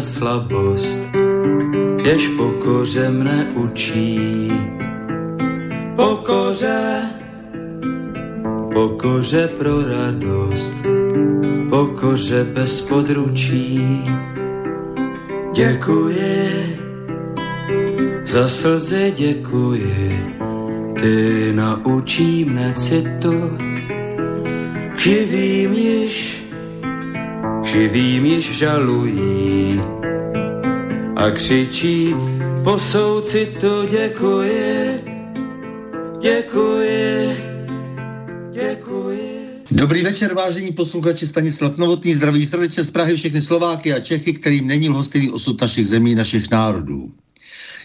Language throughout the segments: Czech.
slabost, jež pokoře mne učí. Pokoře, pokoře pro radost, pokoře bez područí. Děkuji, za slzy děkuji, ty naučí mne citu, živým již, živým již žalují a křičí po soucitu děkuji, děkuji, děkuji. Dobrý večer, vážení posluchači Stanislav Novotný, zdraví srdečně z Prahy všechny Slováky a Čechy, kterým není lhostejný osud našich zemí, našich národů.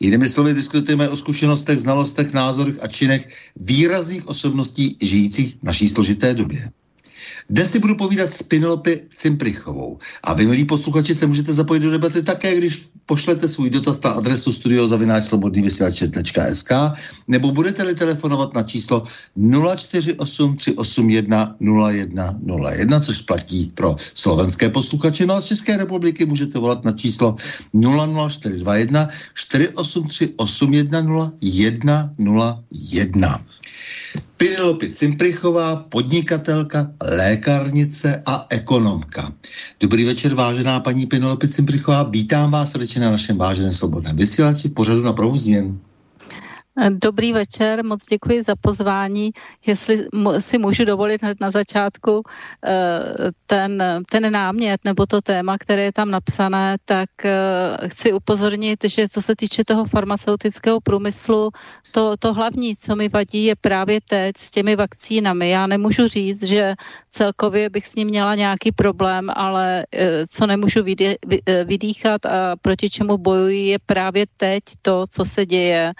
Jinými slovy diskutujeme o zkušenostech, znalostech, názorech a činech výrazných osobností žijících v naší složité době. Dnes si budu povídat s Pinelopy Cimprichovou. A vy, milí posluchači, se můžete zapojit do debaty také, když pošlete svůj dotaz na adresu studiozavináčslobodnývysílač.sk nebo budete-li telefonovat na číslo 048 381 0101, což platí pro slovenské posluchače. No a z České republiky můžete volat na číslo 00421 483 810 101. Penelope Cimprichová, podnikatelka, lékárnice a ekonomka. Dobrý večer, vážená paní Penelope Cimprichová. Vítám vás srdečně na našem váženém svobodném vysílači v pořadu na provoz změn. Dobrý večer, moc děkuji za pozvání. Jestli si můžu dovolit hned na začátku eh, ten, ten námět nebo to téma, které je tam napsané, tak eh, chci upozornit, že co se týče toho farmaceutického průmyslu, to, to hlavní, co mi vadí, je právě teď s těmi vakcínami. Já nemůžu říct, že celkově bych s ním měla nějaký problém, ale eh, co nemůžu vydýchat a proti čemu bojuji, je právě teď to, co se děje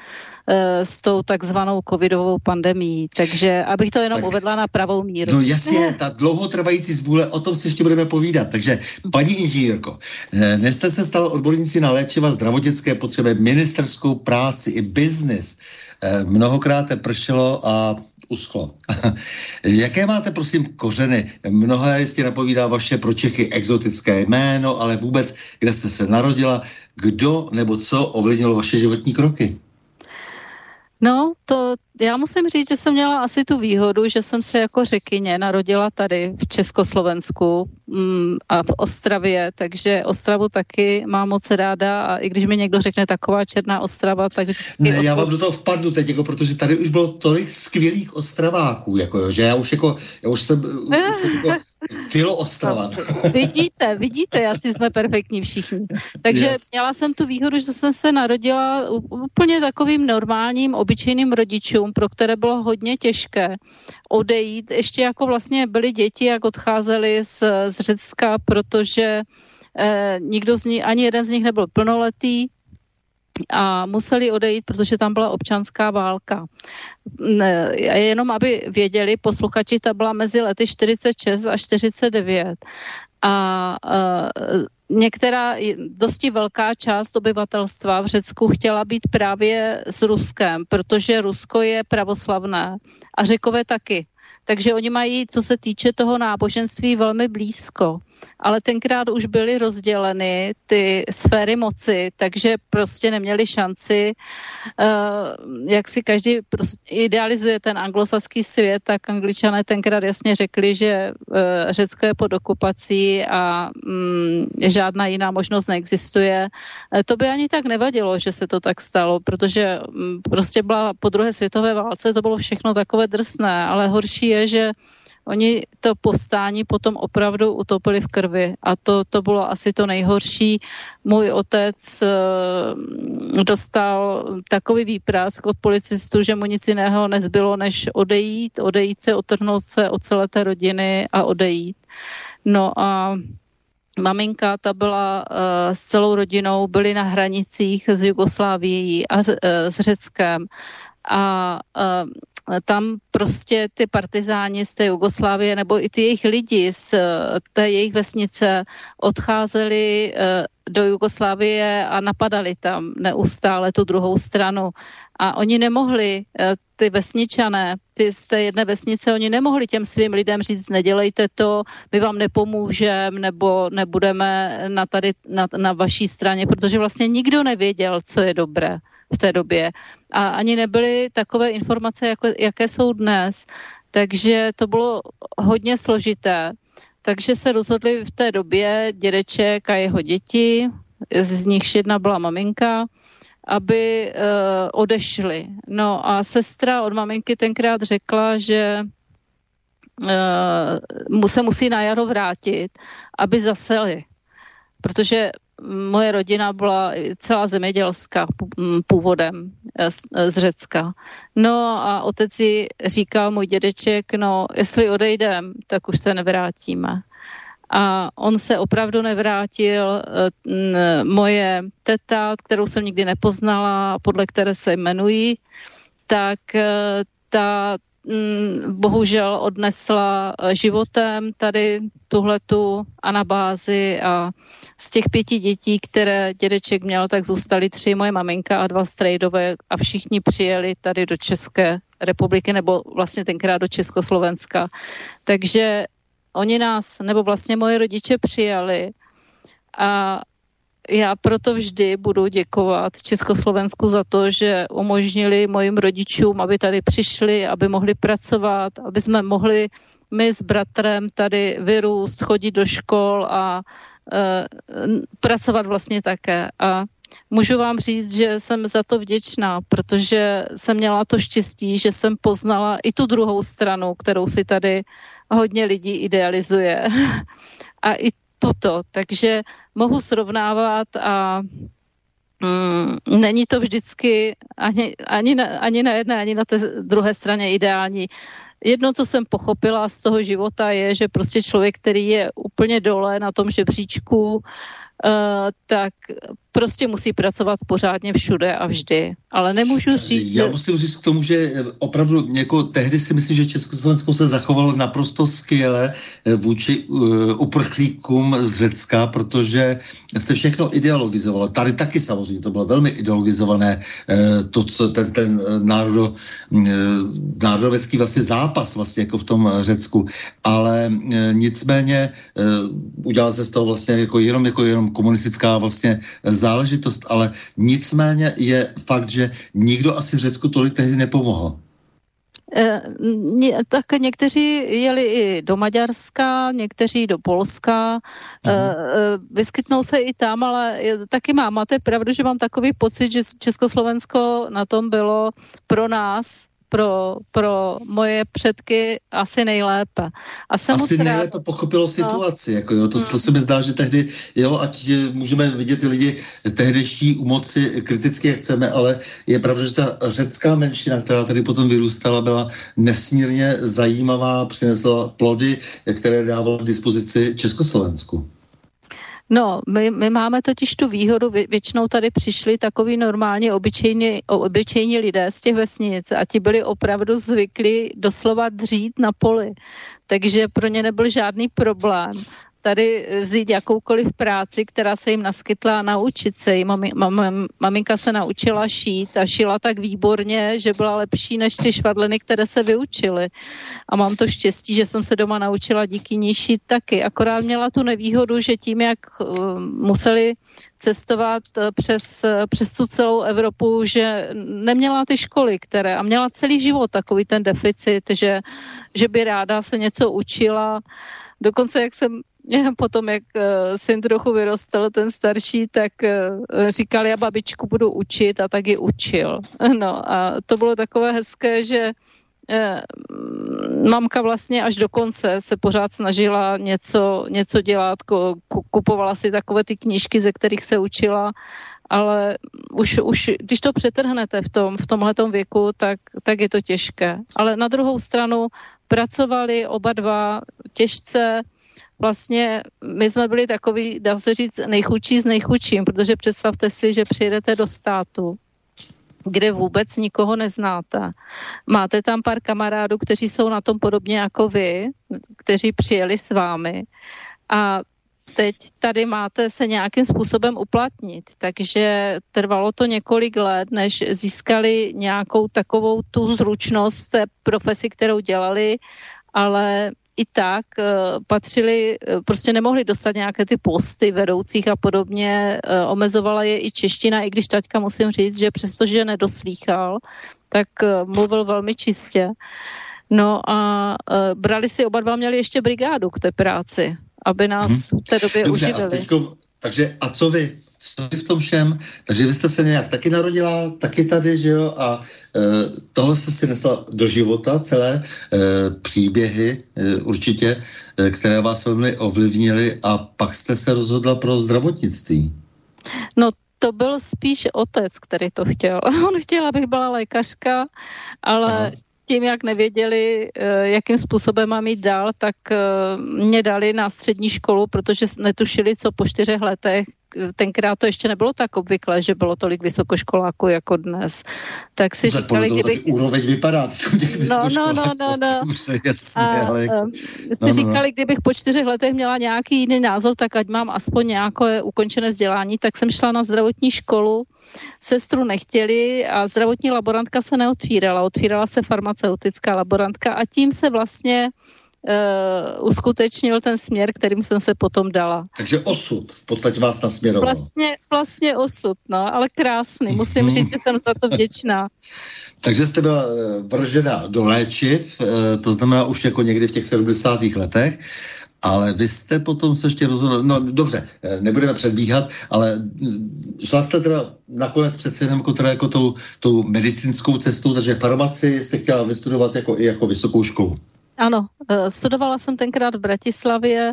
s tou takzvanou covidovou pandemí. Takže abych to jenom tak, uvedla na pravou míru. No jasně, ta dlouhotrvající zvůle, o tom si ještě budeme povídat. Takže paní inženýrko, eh, dnes jste se stala odborníci na léčiva zdravotnické potřeby, ministerskou práci i biznis. Eh, mnohokrát pršelo a uschlo. Jaké máte, prosím, kořeny? Mnohé jistě napovídá vaše pro Čechy exotické jméno, ale vůbec, kde jste se narodila, kdo nebo co ovlivnilo vaše životní kroky? No, to já musím říct, že jsem měla asi tu výhodu, že jsem se jako řekyně narodila tady v Československu mm, a v Ostravě, takže Ostravu taky mám moc ráda a i když mi někdo řekne taková černá Ostrava, tak... Ne, já vám do toho vpadnu teď, jako, protože tady už bylo tolik skvělých Ostraváků, jako, že já už jako, já už jsem, už jsem jako filo Ostrava. vidíte, vidíte, asi jsme perfektní všichni. Takže yes. měla jsem tu výhodu, že jsem se narodila úplně takovým normálním, obyčejným rodičům, pro které bylo hodně těžké odejít. Ještě jako vlastně byly děti, jak odcházeli z, z Řecka, protože eh, nikdo z nich, ani jeden z nich nebyl plnoletý, a museli odejít, protože tam byla občanská válka. Jenom aby věděli, posluchači, ta byla mezi lety 46 a 49. A uh, některá, dosti velká část obyvatelstva v Řecku chtěla být právě s Ruskem, protože Rusko je pravoslavné a Řekové taky. Takže oni mají, co se týče toho náboženství, velmi blízko. Ale tenkrát už byly rozděleny ty sféry moci, takže prostě neměli šanci, uh, jak si každý prostě idealizuje ten anglosaský svět, tak angličané tenkrát jasně řekli, že uh, Řecko je pod okupací a um, žádná jiná možnost neexistuje. Uh, to by ani tak nevadilo, že se to tak stalo, protože um, prostě byla po druhé světové válce, to bylo všechno takové drsné, ale horší je, že oni to povstání potom opravdu utopili v krvi a to, to bylo asi to nejhorší. Můj otec uh, dostal takový výprask od policistů, že mu nic jiného nezbylo, než odejít, odejít se, otrhnout se od celé té rodiny a odejít. No a maminka, ta byla uh, s celou rodinou, byli na hranicích s Jugoslávií a s, uh, s Řeckem a tam prostě ty partizáni z té Jugoslávie nebo i ty jejich lidi z eh, té jejich vesnice odcházeli eh, do Jugoslávie a napadali tam neustále tu druhou stranu. A oni nemohli, eh, ty vesničané, ty z té jedné vesnice, oni nemohli těm svým lidem říct, nedělejte to, my vám nepomůžeme, nebo nebudeme na, tady, na, na vaší straně, protože vlastně nikdo nevěděl, co je dobré v té době. A ani nebyly takové informace, jako, jaké jsou dnes. Takže to bylo hodně složité. Takže se rozhodli v té době dědeček a jeho děti, z nichž jedna byla maminka, aby uh, odešli. No a sestra od maminky tenkrát řekla, že uh, se musí na jaro vrátit, aby zaseli. Protože moje rodina byla celá zemědělská původem eh, z, eh, z Řecka. No a otec si říkal, můj dědeček, no jestli odejdem, tak už se nevrátíme. A on se opravdu nevrátil. Eh, moje teta, kterou jsem nikdy nepoznala, podle které se jmenují, tak ta bohužel odnesla eh, životem tady tuhletu anabázi a z těch pěti dětí, které dědeček měl, tak zůstaly tři moje maminka a dva strejdové a všichni přijeli tady do České republiky nebo vlastně tenkrát do Československa. Takže oni nás, nebo vlastně moje rodiče přijali a já proto vždy budu děkovat Československu za to, že umožnili mojim rodičům, aby tady přišli, aby mohli pracovat, aby jsme mohli my s bratrem tady vyrůst, chodit do škol a e, pracovat vlastně také. A můžu vám říct, že jsem za to vděčná, protože jsem měla to štěstí, že jsem poznala i tu druhou stranu, kterou si tady hodně lidí idealizuje. A i tuto. Takže mohu srovnávat a mm, není to vždycky ani, ani, na, ani na jedné, ani na té druhé straně ideální. Jedno, co jsem pochopila z toho života, je, že prostě člověk, který je úplně dole na tom žebříčku, Uh, tak prostě musí pracovat pořádně všude a vždy. Ale nemůžu říct... Já musím říct k tomu, že opravdu jako tehdy si myslím, že Československo se zachovalo naprosto skvěle eh, vůči uh, uprchlíkům z Řecka, protože se všechno ideologizovalo. Tady taky samozřejmě to bylo velmi ideologizované, uh, to, co ten, ten národo, uh, národovecký vlastně zápas vlastně jako v tom Řecku. Ale nicméně udělal se z toho vlastně jako jenom, jako jenom komunistická vlastně záležitost, ale nicméně je fakt, že nikdo asi Řecku tolik tehdy nepomohl. E, tak někteří jeli i do Maďarska, někteří do Polska, uh-huh. vyskytnou se i tam, ale taky mám, máte pravdu, že mám takový pocit, že Československo na tom bylo pro nás pro, pro moje předky asi nejlépe. A jsem asi nejlépe rád... pochopilo no. situaci. No. Jako jo, to, to se mi zdá, že tehdy, jo, ať můžeme vidět ty lidi tehdejší u moci kriticky, jak chceme, ale je pravda, že ta řecká menšina, která tady potom vyrůstala, byla nesmírně zajímavá, přinesla plody, které dávala k dispozici Československu. No, my, my máme totiž tu výhodu, vě, většinou tady přišli takový normálně obyčejní, obyčejní lidé z těch vesnic a ti byli opravdu zvyklí doslova dřít na poli, takže pro ně nebyl žádný problém tady vzít jakoukoliv práci, která se jim naskytla a naučit se. Mami, mam, maminka se naučila šít a šila tak výborně, že byla lepší než ty švadleny, které se vyučily. A mám to štěstí, že jsem se doma naučila díky ní šít taky. Akorát měla tu nevýhodu, že tím, jak uh, museli cestovat uh, přes, uh, přes tu celou Evropu, že neměla ty školy, které a měla celý život takový ten deficit, že, že by ráda se něco učila. Dokonce, jak jsem potom, jak uh, syn trochu vyrostl, ten starší, tak uh, říkal, já babičku budu učit a tak ji učil. No a to bylo takové hezké, že uh, mamka vlastně až do konce se pořád snažila něco, něco dělat, kupovala si takové ty knížky, ze kterých se učila, ale už, už když to přetrhnete v, tom, v tomhletom věku, tak, tak je to těžké. Ale na druhou stranu pracovali oba dva těžce, vlastně my jsme byli takový, dá se říct, nejchudší s nejchudším, protože představte si, že přijedete do státu, kde vůbec nikoho neznáte. Máte tam pár kamarádů, kteří jsou na tom podobně jako vy, kteří přijeli s vámi a teď tady máte se nějakým způsobem uplatnit, takže trvalo to několik let, než získali nějakou takovou tu zručnost té profesi, kterou dělali, ale i tak uh, patřili, uh, prostě nemohli dostat nějaké ty posty vedoucích a podobně. Uh, omezovala je i čeština, i když taťka musím říct, že přestože nedoslýchal, tak mluvil velmi čistě. No a brali si oba dva, měli ještě brigádu k té práci, aby nás hmm. v té době Dobře, uživili. A teďko, takže a co vy? co v tom všem. Takže vy jste se nějak taky narodila, taky tady, že jo, a e, tohle jste si nesla do života, celé e, příběhy e, určitě, e, které vás velmi ovlivnily a pak jste se rozhodla pro zdravotnictví. No to byl spíš otec, který to chtěl. On chtěl, abych byla lékařka, ale Aha tím, jak nevěděli, eh, jakým způsobem mám jít dál, tak eh, mě dali na střední školu, protože netušili, co po čtyřech letech, tenkrát to ještě nebylo tak obvyklé, že bylo tolik vysokoškoláků jako dnes. Tak si tak říkali, kdyby... úroveň vypadá no, no, no, no, no. Dobře, jasně, a, ale... Um, si no, no, říkali, kdybych po čtyřech letech měla nějaký jiný názor, tak ať mám aspoň nějaké ukončené vzdělání, tak jsem šla na zdravotní školu, sestru nechtěli a zdravotní laborantka se neotvírala, otvírala se farmaceutická laborantka a tím se vlastně uh, uskutečnil ten směr, kterým jsem se potom dala. Takže osud v podstatě vás nasměroval. Vlastně, vlastně osud, no, ale krásný. Musím mhm. říct, že jsem za to vděčná. Takže jste byla eh, vržena do léčiv, eh, to znamená už jako někdy v těch 70. letech. Ale vy jste potom se ještě rozhodl, no dobře, nebudeme předbíhat, ale mm, šla jste teda nakonec přece jenom jako, teda jako tou, tou medicínskou cestou, takže farmaci jste chtěla vystudovat jako, i jako vysokou školu. Ano, eh, studovala jsem tenkrát v Bratislavě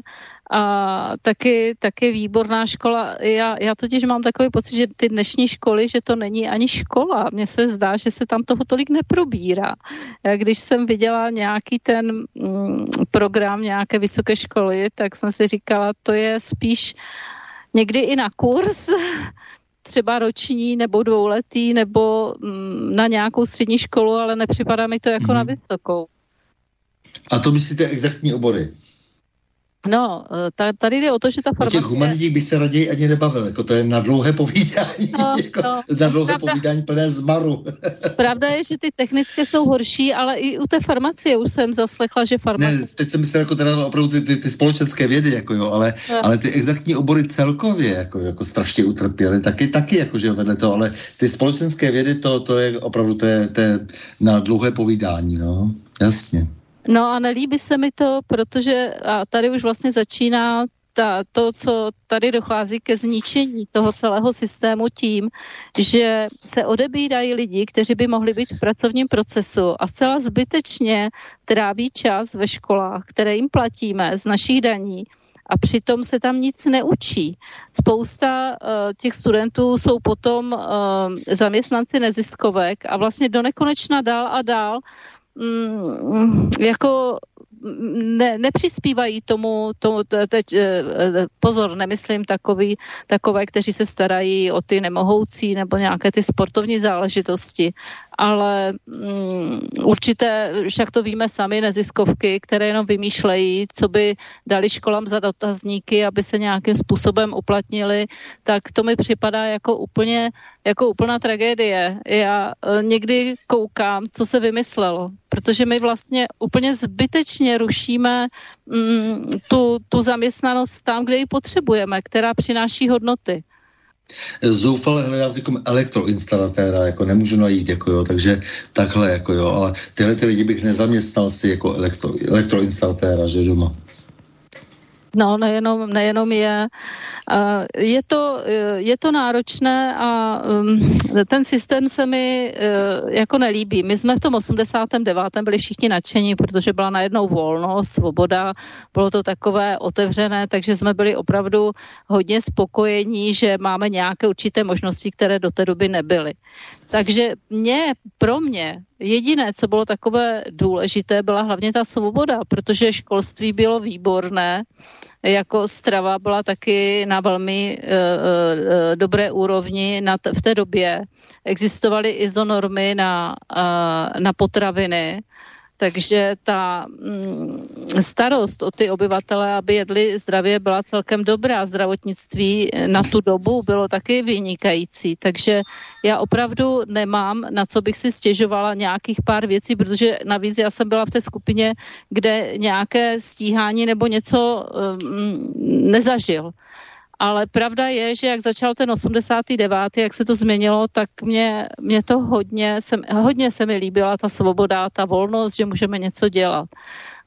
a taky, taky výborná škola. Já, já totiž mám takový pocit, že ty dnešní školy, že to není ani škola. Mně se zdá, že se tam toho tolik neprobírá. Já, když jsem viděla nějaký ten mm, program nějaké vysoké školy, tak jsem si říkala, to je spíš někdy i na kurz, třeba roční nebo dvouletý nebo mm, na nějakou střední školu, ale nepřipadá mi to jako mm. na mhm. vysokou. A to myslíte exaktní obory? No, eh, tady jde o to, že ta farmacie... O těch humanitích by se raději ani nebavil, jako to je na dlouhé povídání, no, jako no, na dlouhé pravda, povídání plné zmaru. pravda je, že ty technické jsou horší, ale i u té farmacie už jsem zaslechla, že farmacie... Ne, teď jsem myslel jako teda opravdu ty, ty, ty společenské vědy, jako jo, ale, no. ale ty exaktní obory celkově jako, jako strašně utrpěly, taky, taky jako, že vedle toho, ale ty společenské vědy, to, to je opravdu to je, to je na dlouhé povídání, no, jasně. No a nelíbí se mi to, protože a tady už vlastně začíná ta, to, co tady dochází ke zničení toho celého systému tím, že se odebírají lidi, kteří by mohli být v pracovním procesu a zcela zbytečně tráví čas ve školách, které jim platíme z našich daní a přitom se tam nic neučí. Spousta uh, těch studentů jsou potom uh, zaměstnanci neziskovek a vlastně do nekonečna dál a dál mm, jako ne, nepřispívají tomu, tomu teď, pozor, nemyslím takový, takové, kteří se starají o ty nemohoucí nebo nějaké ty sportovní záležitosti, ale um, určité, však to víme sami, neziskovky, které jenom vymýšlejí, co by dali školám za dotazníky, aby se nějakým způsobem uplatnili, tak to mi připadá jako úplně, jako úplná tragédie. Já uh, někdy koukám, co se vymyslelo, protože my vlastně úplně zbytečně rušíme um, tu, tu zaměstnanost tam, kde ji potřebujeme, která přináší hodnoty zoufale hledám takovým elektroinstalatéra, jako nemůžu najít, jako jo, takže takhle, jako jo, ale tyhle ty lidi bych nezaměstnal si jako elektro, elektroinstalatéra, že doma. No, nejenom, nejenom je. Je to, je to náročné a um, ten systém se mi uh, jako nelíbí. My jsme v tom 89. byli všichni nadšení, protože byla najednou volnost, svoboda, bylo to takové otevřené, takže jsme byli opravdu hodně spokojení, že máme nějaké určité možnosti, které do té doby nebyly. Takže mě, pro mě, jediné, co bylo takové důležité, byla hlavně ta svoboda, protože školství bylo výborné, jako strava byla taky na velmi uh, uh, dobré úrovni na t- v té době. Existovaly izonormy na, uh, na potraviny, takže ta mm, starost o ty obyvatele, aby jedli zdravě, byla celkem dobrá. Zdravotnictví na tu dobu bylo taky vynikající, takže já opravdu nemám, na co bych si stěžovala nějakých pár věcí, protože navíc já jsem byla v té skupině, kde nějaké stíhání nebo něco um, nezažil ale pravda je, že jak začal ten 89., jak se to změnilo, tak mě, mě to hodně, se, hodně se mi líbila ta svoboda, ta volnost, že můžeme něco dělat.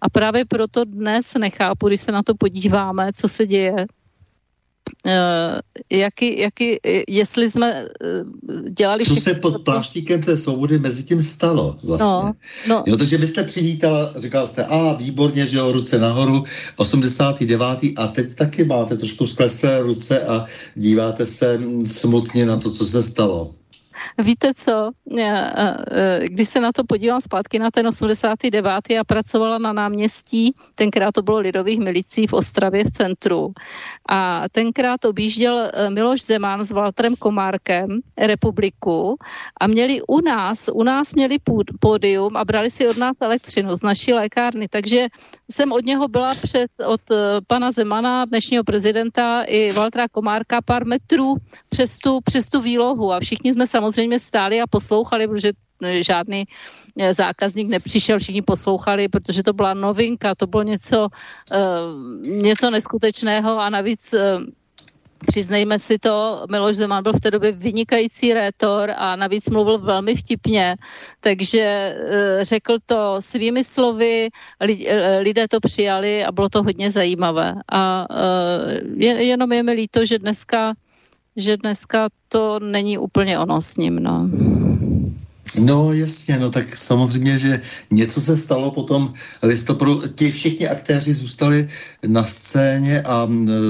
A právě proto dnes nechápu, když se na to podíváme, co se děje, jaký, jaký, jestli jsme uh, dělali... Co se pod pláštíkem té svobody mezi tím stalo vlastně? No, no. Jo, takže byste přivítala, říkala jste, a výborně, že jo, ruce nahoru, 89. a teď taky máte trošku skleslé ruce a díváte se smutně na to, co se stalo. Víte co, když se na to podívám zpátky na ten 89. a pracovala na náměstí, tenkrát to bylo Lidových milicí v Ostravě v centru. A tenkrát objížděl e, Miloš Zeman s Walterem Komárkem republiku a měli u nás, u nás měli pódium a brali si od nás elektřinu z naší lékárny, takže jsem od něho byla před, od e, pana Zemana, dnešního prezidenta i Waltera Komárka pár metrů přes tu, přes tu výlohu a všichni jsme samozřejmě stáli a poslouchali, protože eh, žádný eh, zákazník nepřišel, všichni poslouchali, protože to byla novinka, to bylo něco, uh, něco neskutečného a navíc Přiznejme si to, Miloš Zeman byl v té době vynikající rétor a navíc mluvil velmi vtipně, takže řekl to svými slovy, lidé to přijali a bylo to hodně zajímavé. A jenom je mi líto, že dneska že dneska to není úplně ono s ním, no. No jasně, no tak samozřejmě, že něco se stalo potom listopadu. Ti všichni aktéři zůstali na scéně a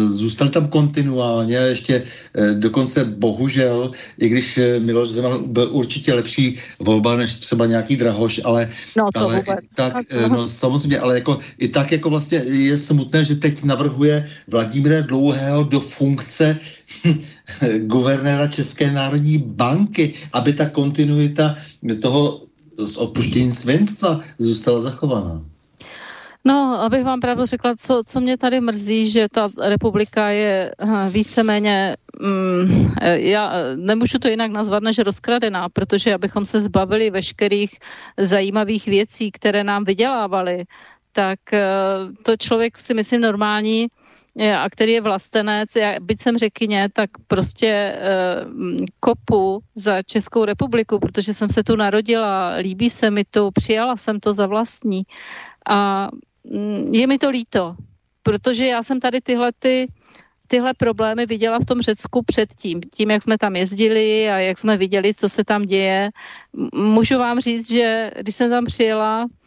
zůstali tam kontinuálně, ještě e, dokonce bohužel, i když e, Miloš Zeman byl určitě lepší volba než třeba nějaký Drahoš, ale, no, to ale vůbec. tak, e, no samozřejmě, ale jako i tak jako vlastně je smutné, že teď navrhuje Vladimíra Dlouhého do funkce guvernéra České národní banky, aby ta kontinuita toho s odpuštěním svinstva zůstala zachovaná. No, abych vám pravdu řekla, co, co mě tady mrzí, že ta republika je hm, víceméně, mm, já nemůžu to jinak nazvat, než rozkradená, protože abychom se zbavili veškerých zajímavých věcí, které nám vydělávali, tak eh, to člověk si myslím normální a který je vlastenec, já, byť jsem řekyně, tak prostě uh, kopu za Českou republiku, protože jsem se tu narodila, líbí se mi to, přijala jsem to za vlastní a um, je mi to líto, protože já jsem tady tyhle ty tyhle problémy viděla v tom Řecku předtím, tím, jak jsme tam jezdili a jak jsme viděli, co se tam děje. Můžu vám říct, že když jsem tam přijela, Eh,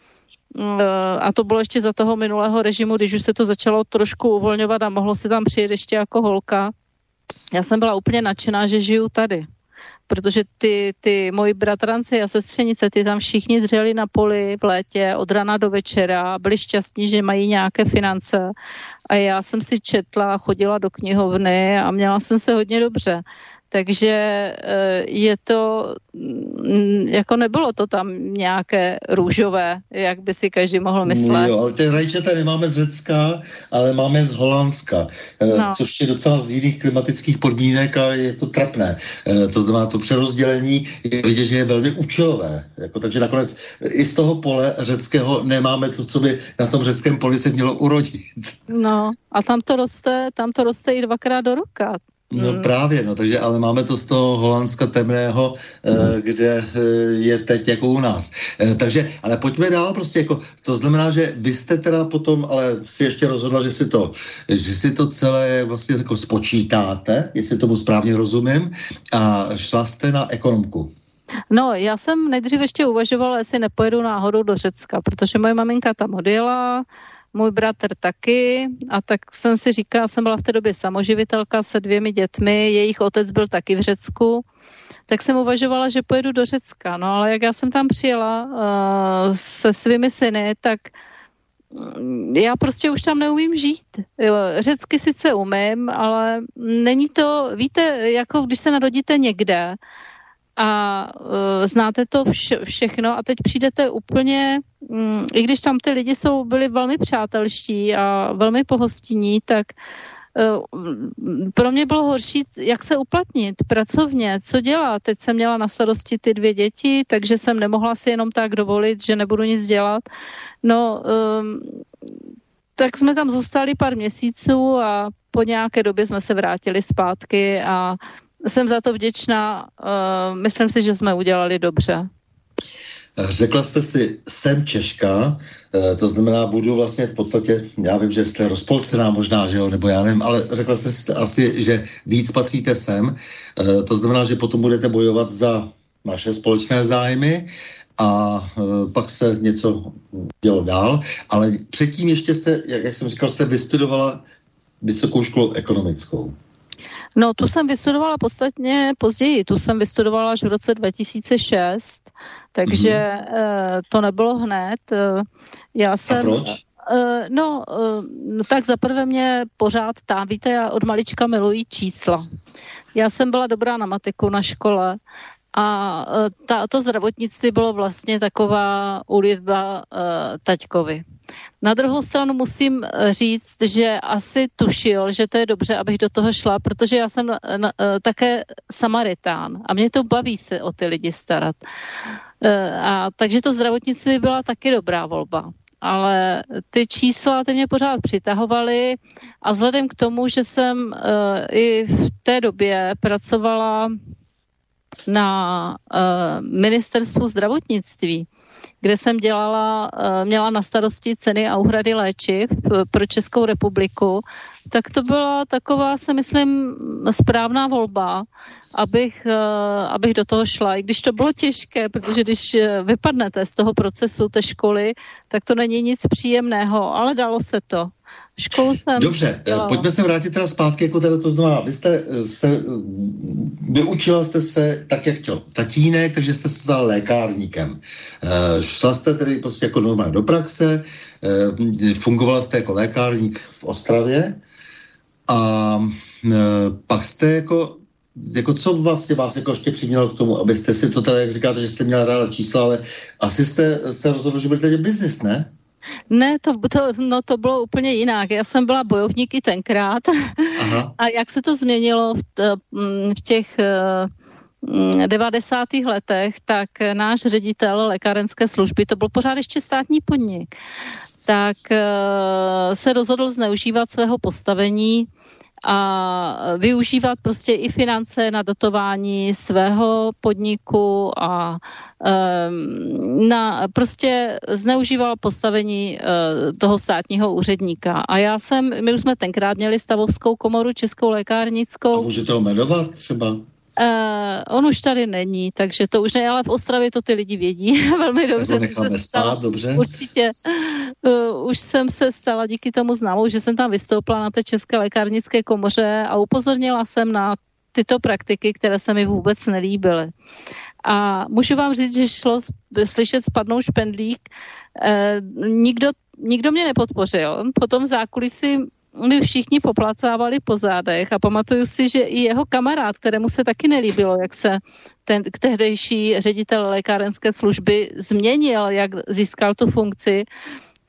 a to bylo ještě za toho minulého režimu, když už se to začalo trošku uvolňovat a mohlo se tam přijet ještě jako holka. Já jsem byla úplně nadšená, že žiju tady protože ty, ty moji bratranci a sestřenice, ty tam všichni dřeli na poli v létě od rana do večera, byli šťastní, že mají nějaké finance a já jsem si četla, chodila do knihovny a měla jsem se hodně dobře. Takže eh, je to, mm, jako nebylo to tam nějaké růžové, jak by si každý mohl myslet. Jo, ale ty rajčata nemáme z Řecka, ale máme z Holandska, eh, no. což je docela z jiných klimatických podmínek a je to trapné. Eh, to znamená, to přerozdělení je vidět, že je velmi účelové. Jako, takže nakonec i z toho pole řeckého nemáme to, co by na tom řeckém poli se mělo urodit. No a tam to roste, tam to roste i dvakrát do roka. No hmm. právě, no, takže ale máme to z toho Holandska temného, eh, hmm. kde eh, je teď jako u nás. Eh, takže, ale pojďme dál prostě, jako, to znamená, že vy jste teda potom, ale si ještě rozhodla, že si to, že si to celé vlastně jako spočítáte, jestli tomu správně rozumím, a šla jste na ekonomku. No, já jsem nejdřív ještě uvažovala, jestli nepojedu náhodou do Řecka, protože moje maminka tam odjela, můj bratr taky a tak jsem si říkala, jsem byla v té době samoživitelka se dvěmi dětmi, jejich otec byl taky v Řecku, tak jsem uvažovala, že pojedu do Řecka, no ale jak já jsem tam přijela uh, se svými syny, tak mm, já prostě už tam neumím žít. Jo, řecky sice umím, ale není to, víte, jako když se narodíte někde, a uh, znáte to vše, všechno a teď přijdete úplně, um, i když tam ty lidi jsou, byli velmi přátelští a velmi pohostinní, tak uh, pro mě bylo horší, jak se uplatnit pracovně, co dělat. Teď jsem měla na starosti ty dvě děti, takže jsem nemohla si jenom tak dovolit, že nebudu nic dělat. No, um, tak jsme tam zůstali pár měsíců a po nějaké době jsme se vrátili zpátky a jsem za to vděčná. Uh, myslím si, že jsme udělali dobře. Řekla jste si, jsem Češka, eh, to znamená, budu vlastně v podstatě, já vím, že jste rozpolcená možná, že jo, nebo já nevím, ale řekla jste si asi, že víc patříte sem, eh, to znamená, že potom budete bojovat za naše společné zájmy a pak se něco dělo dál, ale předtím ještě jste, jak, jak jsem říkal, jste vystudovala vysokou školu ekonomickou. No, tu jsem vystudovala podstatně později. Tu jsem vystudovala až v roce 2006, takže mm-hmm. to nebylo hned. Eh, já jsem... A proč? Uh, no, uh, tak zaprvé mě pořád tá, víte, já od malička miluji čísla. Já jsem byla dobrá na matiku na škole a ta, to zdravotnictví bylo vlastně taková ulitba uh, taťkovi. Na druhou stranu musím eh, říct, že asi tušil, že to je dobře, abych do toho šla, protože já jsem na, eh, také samaritán a mě to baví se o ty lidi starat. Eh, a takže to zdravotnictví byla taky dobrá volba ale ty čísla ty mě pořád přitahovaly a vzhledem k tomu, že jsem uh, i v té době pracovala na uh, ministerstvu zdravotnictví, kde jsem dělala, eh, měla na starosti ceny a úhrady léčiv eh, pro Českou republiku, tak to byla taková, se myslím, správná volba, abych, eh, abych do toho šla. I když to bylo těžké, protože když vypadnete z toho procesu té školy, tak to není nic příjemného, ale dalo se to. Školu jsem Dobře, dělala. pojďme se vrátit teda zpátky, jako teda to znamená, vy jste se, vyučila jste se tak, jak chtěl tatínek, takže jste se stal lékárníkem. Šla jste tedy prostě jako normálně do praxe, fungovala jste jako lékárník v Ostravě a pak jste jako jako co vlastně vás jako ještě přimělo k tomu, abyste si to teda, jak říkáte, že jste měla ráda čísla, ale asi jste se rozhodli, že budete dělat biznis, ne? Ne, to, to, no to bylo úplně jinak. Já jsem byla bojovník i tenkrát. Aha. A jak se to změnilo v, mm, v těch 90. Mm, letech, tak náš ředitel lékárenské služby, to byl pořád ještě státní podnik, tak eh, se rozhodl zneužívat svého postavení a využívat prostě i finance na dotování svého podniku a um, na, prostě zneužíval postavení uh, toho státního úředníka. A já jsem, my už jsme tenkrát měli stavovskou komoru Českou lékárnickou. A můžete ho jmenovat třeba? Uh, on už tady není, takže to už ne, ale v Ostravě to ty lidi vědí velmi dobře. Tak necháme spát, dobře. Určitě. Uh, už jsem se stala díky tomu známou, že jsem tam vystoupila na té České lékárnické komoře a upozornila jsem na tyto praktiky, které se mi vůbec nelíbily. A můžu vám říct, že šlo slyšet spadnou špendlík. E, nikdo, nikdo mě nepodpořil. Potom v zákulisí my všichni poplacávali po zádech a pamatuju si, že i jeho kamarád, kterému se taky nelíbilo, jak se ten tehdejší ředitel lékárenské služby změnil, jak získal tu funkci,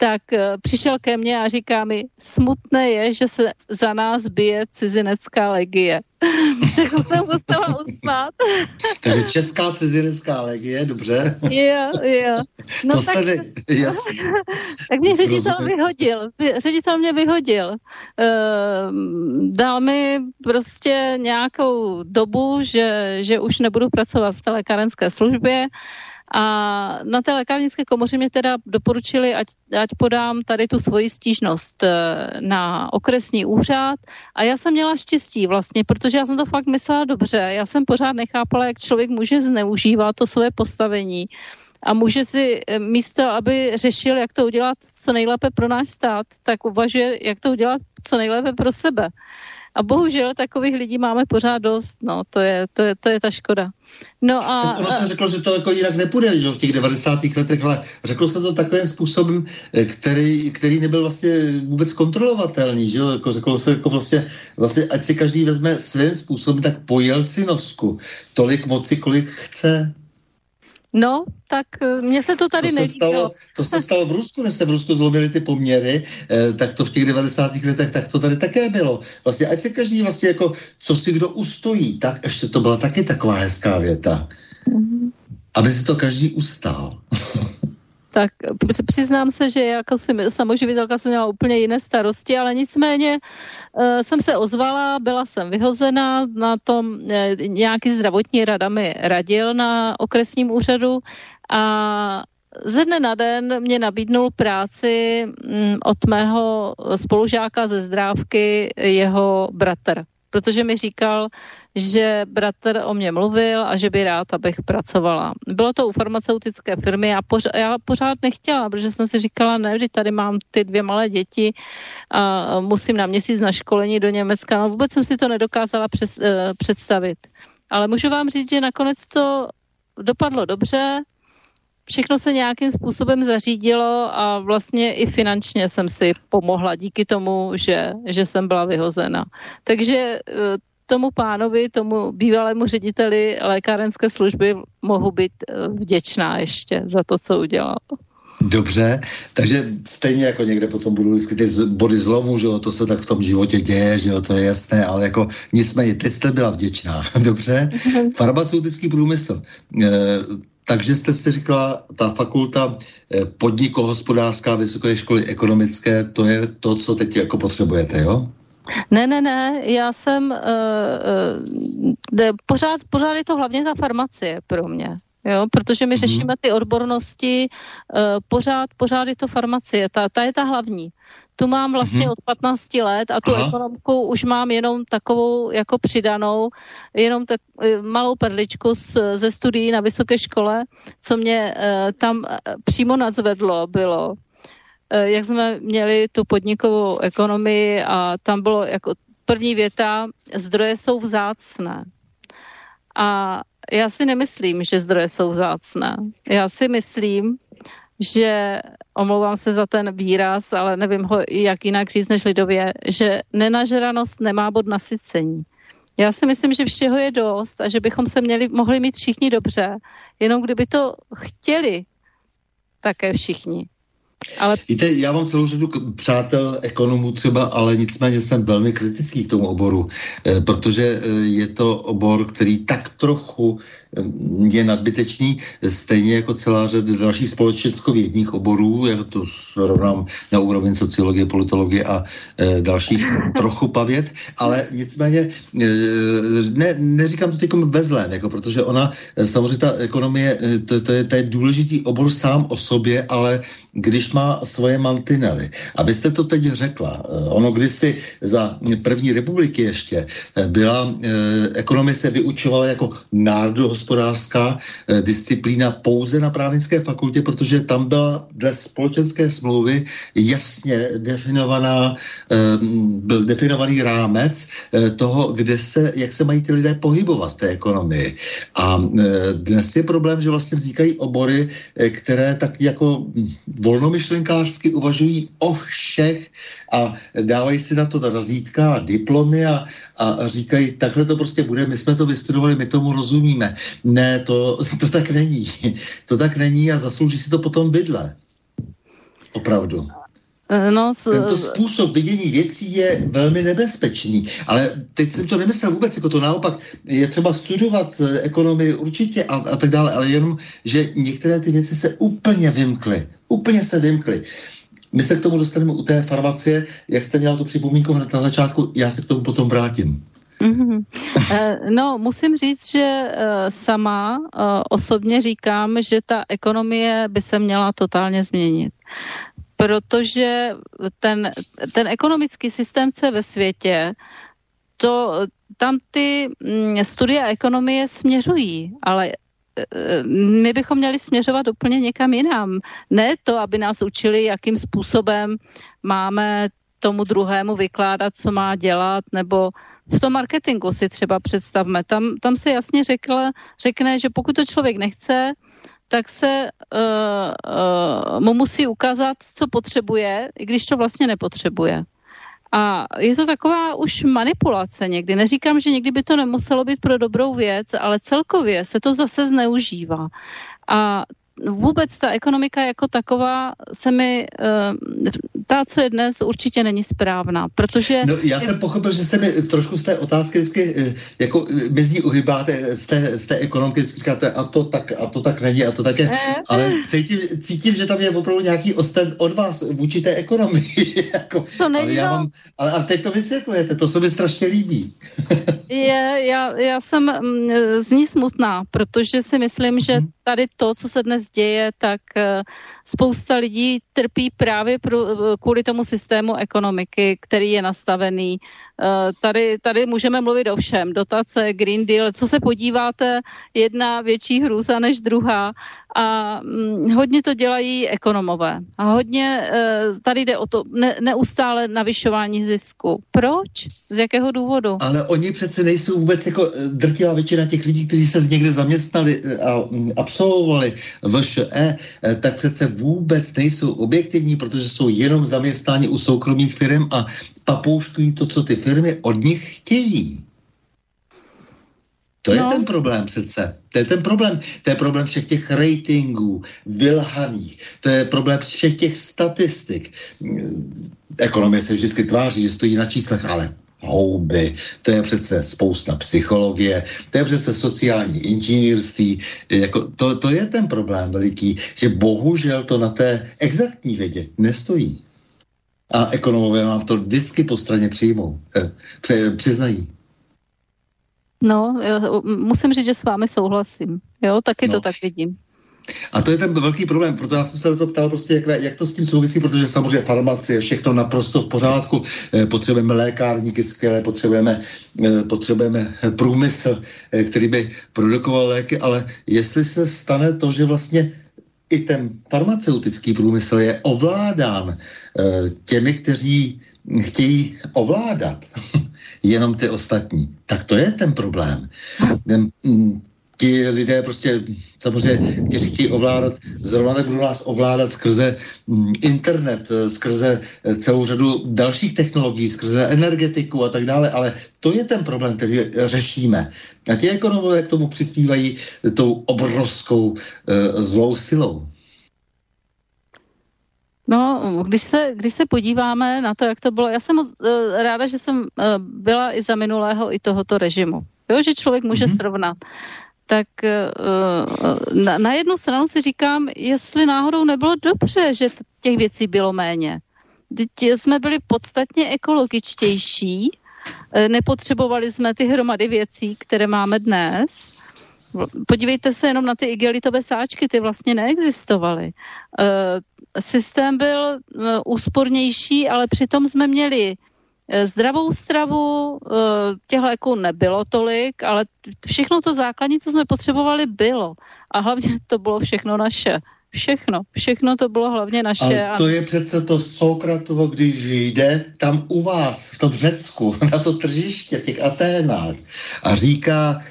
tak eh, přišel ke mně a říká mi, smutné je, že se za nás bije cizinecká legie. tak jsem musela usmát. Takže česká cizinecká legie, dobře. Jo, jo. No to tak, jste jasný. tak mě ředitel vyhodil. Ředitel mě vyhodil. Uh, dal mi prostě nějakou dobu, že, že už nebudu pracovat v té lékárenské službě a na té lékárnické komoře mě teda doporučili, ať, ať podám tady tu svoji stížnost eh, na okresní úřad. A já jsem měla štěstí vlastně, protože já jsem to fakt myslela dobře. Já jsem pořád nechápala, jak člověk může zneužívat to své postavení a může si eh, místo, aby řešil, jak to udělat co nejlépe pro náš stát, tak uvažuje, jak to udělat co nejlépe pro sebe. A bohužel takových lidí máme pořád dost, no, to je, to je, to je ta škoda. No a... Tak ono se řeklo, že to jako jinak nepůjde, že v těch 90. letech, ale řeklo se to takovým způsobem, eh, který, který nebyl vlastně vůbec kontrolovatelný, že jo, jako řeklo se jako vlastně, vlastně, ať si každý vezme svým způsobem, tak po Jelcinovsku tolik moci, kolik chce. No, tak eh, mně se to tady to se stalo, To se stalo v Rusku, než se v Rusku zlomily ty poměry, eh, tak to v těch 90. letech, tak to tady také bylo. Vlastně, ať se každý vlastně jako, co si kdo ustojí, tak ještě to byla taky taková hezká věta. Mm-hmm. Aby si to každý ustál. tak přiznám se, že jako samoživitelka jsem měla úplně jiné starosti, ale nicméně uh, jsem se ozvala, byla jsem vyhozena na tom, uh, nějaký zdravotní rada mi radil na okresním úřadu a ze dne na den mě nabídnul práci um, od mého spolužáka ze zdrávky jeho bratr. Protože mi říkal, že bratr o mě mluvil a že by rád, abych pracovala. Bylo to u farmaceutické firmy a pořád, já pořád nechtěla, protože jsem si říkala, ne, že tady mám ty dvě malé děti a musím na měsíc na školení do Německa. No vůbec jsem si to nedokázala přes, uh, představit. Ale můžu vám říct, že nakonec to dopadlo dobře, všechno se nějakým způsobem zařídilo a vlastně i finančně jsem si pomohla díky tomu, že, že jsem byla vyhozena. Takže e, tomu pánovi, tomu bývalému řediteli lékárenské služby mohu být e, vděčná ještě za to, co udělal. Dobře, takže stejně jako někde potom budou vždycky ty body zlomu, že jo, to se tak v tom životě děje, že jo, to je jasné, ale jako nicméně teď jste byla vděčná, dobře? Mhm. Farmaceutický průmysl. E, takže jste si říkala, ta fakulta eh, podnikohospodářská vysoké školy ekonomické, to je to, co teď jako potřebujete, jo? Ne, ne, ne, já jsem, uh, uh, pořád, pořád je to hlavně ta farmacie pro mě. Jo, protože my mm-hmm. řešíme ty odbornosti, uh, pořád, pořád je to farmacie, ta, ta je ta hlavní. Tu mám vlastně mm-hmm. od 15 let a tu Aha. ekonomku už mám jenom takovou jako přidanou, jenom tak malou perličku z, ze studií na vysoké škole, co mě uh, tam přímo nadzvedlo, bylo, jak jsme měli tu podnikovou ekonomii a tam bylo jako první věta, zdroje jsou vzácné. A já si nemyslím, že zdroje jsou vzácné. Já si myslím, že, omlouvám se za ten výraz, ale nevím ho jak jinak říct než lidově, že nenažranost nemá bod nasycení. Já si myslím, že všeho je dost a že bychom se měli, mohli mít všichni dobře, jenom kdyby to chtěli také všichni. Ale... Víte, já mám celou řadu přátel, ekonomů třeba, ale nicméně jsem velmi kritický k tomu oboru, eh, protože eh, je to obor, který tak trochu je nadbytečný, stejně jako celá řada dalších společenskovědních oborů, jako to rovnám na úroveň sociologie, politologie a e, dalších trochu pavět, ale nicméně e, ne, neříkám to teď ve zlém, jako protože ona, samozřejmě ta ekonomie, to, to, je, to je důležitý obor sám o sobě, ale když má má svoje mantinely. Abyste to teď řekla, eh, ono kdysi za první republiky ještě eh, byla, ekonomie se vyučovala jako národohospodářská disciplína pouze na právnické fakultě, protože tam byla dle společenské smlouvy jasně definovaná, byl definovaný rámec toho, kde se, jak se mají ty lidé pohybovat v té ekonomii. A dnes je problém, že vlastně vznikají obory, které tak jako volnomyšlenkářsky uvažují o všech a dávají si na to razítka a diplomy a, a říkají, takhle to prostě bude, my jsme to vystudovali, my tomu rozumíme. Ne, to, to tak není. To tak není a zaslouží si to potom bydle. Opravdu. No, s... Tento způsob vidění věcí je velmi nebezpečný. Ale teď jsem to nemyslel vůbec jako to naopak. Je třeba studovat eh, ekonomii určitě a, a tak dále, ale jenom, že některé ty věci se úplně vymkly. Úplně se vymkly. My se k tomu dostaneme u té farmacie, jak jste měla tu připomínku hned na začátku, já se k tomu potom vrátím. Mm-hmm. No, musím říct, že eh, sama osobně říkám, že ta ekonomie by se měla totálně změnit protože ten, ten ekonomický systém, co je ve světě, to, tam ty mm, studia ekonomie směřují, ale e, my bychom měli směřovat úplně někam jinam. Ne to, aby nás učili, jakým způsobem máme tomu druhému vykládat, co má dělat, nebo v tom marketingu si třeba představme. Tam, tam se jasně řekle, řekne, že pokud to člověk nechce, tak se uh, uh, mu musí ukázat, co potřebuje, i když to vlastně nepotřebuje. A je to taková už manipulace někdy. Neříkám, že někdy by to nemuselo být pro dobrou věc, ale celkově se to zase zneužívá. A vůbec ta ekonomika jako taková se mi, uh, ta, co je dnes, určitě není správná, protože... No, já jsem pochopil, že se mi trošku z té otázky vždycky uh, jako eh, mezi uhybáte z té, z té ekonomiky, vždycky říkáte, a to tak, a to tak není, a to tak je, ale cítím, cítím, že tam je opravdu nějaký osten od vás vůči té ekonomii. jako, to není, ale, já mám, ale a teď to vysvětlujete, to se mi strašně líbí. je, já, já jsem mm, z ní smutná, protože si myslím, že mhm. tady to, co se dnes děje, tak eh, spousta lidí trpí právě pro, eh, kvůli tomu systému ekonomiky, který je nastavený. Eh, tady, tady můžeme mluvit o všem. Dotace, Green Deal, co se podíváte, jedna větší hrůza než druhá a hm, hodně to dělají ekonomové. A hodně tady jde o to ne, neustále navyšování zisku. Proč? Z jakého důvodu? Ale oni přece nejsou vůbec jako drtivá většina těch lidí, kteří se z někde zaměstnali a hm, absolvovali VŠE, eh, tak přece vůbec nejsou objektivní, protože jsou jenom zaměstnáni u soukromých firm a papouškují to, co ty firmy od nich chtějí. To no. je ten problém přece. To je ten problém. To je problém všech těch ratingů, vylhaných. To je problém všech těch statistik. Ekonomie se vždycky tváří, že stojí na číslech, ale houby, to je přece spousta psychologie, to je přece sociální inženýrství, jako to, to je ten problém veliký, že bohužel to na té exaktní vědě nestojí. A ekonomové vám to vždycky po straně přijmou, eh, přiznají. No, musím říct, že s vámi souhlasím. Jo, taky no. to tak vidím. A to je ten velký problém, proto já jsem se na to ptal prostě, jak, jak to s tím souvisí, protože samozřejmě farmacie, všechno naprosto v pořádku, eh, potřebujeme lékárníky skvělé, potřebujeme, eh, potřebujeme průmysl, eh, který by produkoval léky, ale jestli se stane to, že vlastně i ten farmaceutický průmysl je ovládán těmi, kteří chtějí ovládat jenom ty ostatní, tak to je ten problém. Mm, ti lidé prostě samozřejmě, kteří chtějí ovládat, zrovna tak budou nás ovládat skrze mm, internet, eh, skrze eh, celou řadu dalších technologií, skrze energetiku a tak dále, ale to je ten problém, který řešíme. A ti ekonomové k tomu přispívají tou obrovskou zlou silou. No, když se, když se podíváme na to, jak to bylo, já jsem moc ráda, že jsem byla i za minulého, i tohoto režimu. Jo, že člověk může mm-hmm. srovnat tak eh, na, na jednu stranu si říkám, jestli náhodou nebylo dobře, že těch věcí bylo méně. Teď jsme byli podstatně ekologičtější, eh, nepotřebovali jsme ty hromady věcí, které máme dnes. Podívejte se jenom na ty igelitové sáčky, ty vlastně neexistovaly. Eh, systém byl úspornější, ale přitom jsme měli zdravou stravu, těch léků nebylo tolik, ale všechno to základní, co jsme potřebovali, bylo. A hlavně to bylo všechno naše. Všechno, všechno to bylo hlavně naše. A to je přece to Sokratovo, když jde tam u vás, v tom Řecku, na to tržiště, v těch Aténách a říká,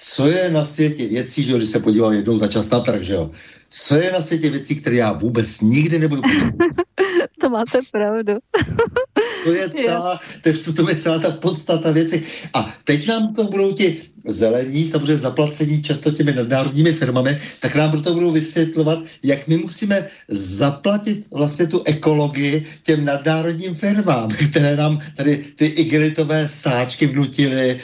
co je na světě věcí, že když se podíval jednou za čas na trh, že jo, co je na světě věcí, které já vůbec nikdy nebudu potřebovat. to máte pravdu. to je celá, to je, to je celá ta podstata věci. A teď nám to budou ti zelení, samozřejmě zaplacení často těmi nadnárodními firmami, tak nám proto budou vysvětlovat, jak my musíme zaplatit vlastně tu ekologii těm nadnárodním firmám, které nám tady ty igelitové sáčky vnutily,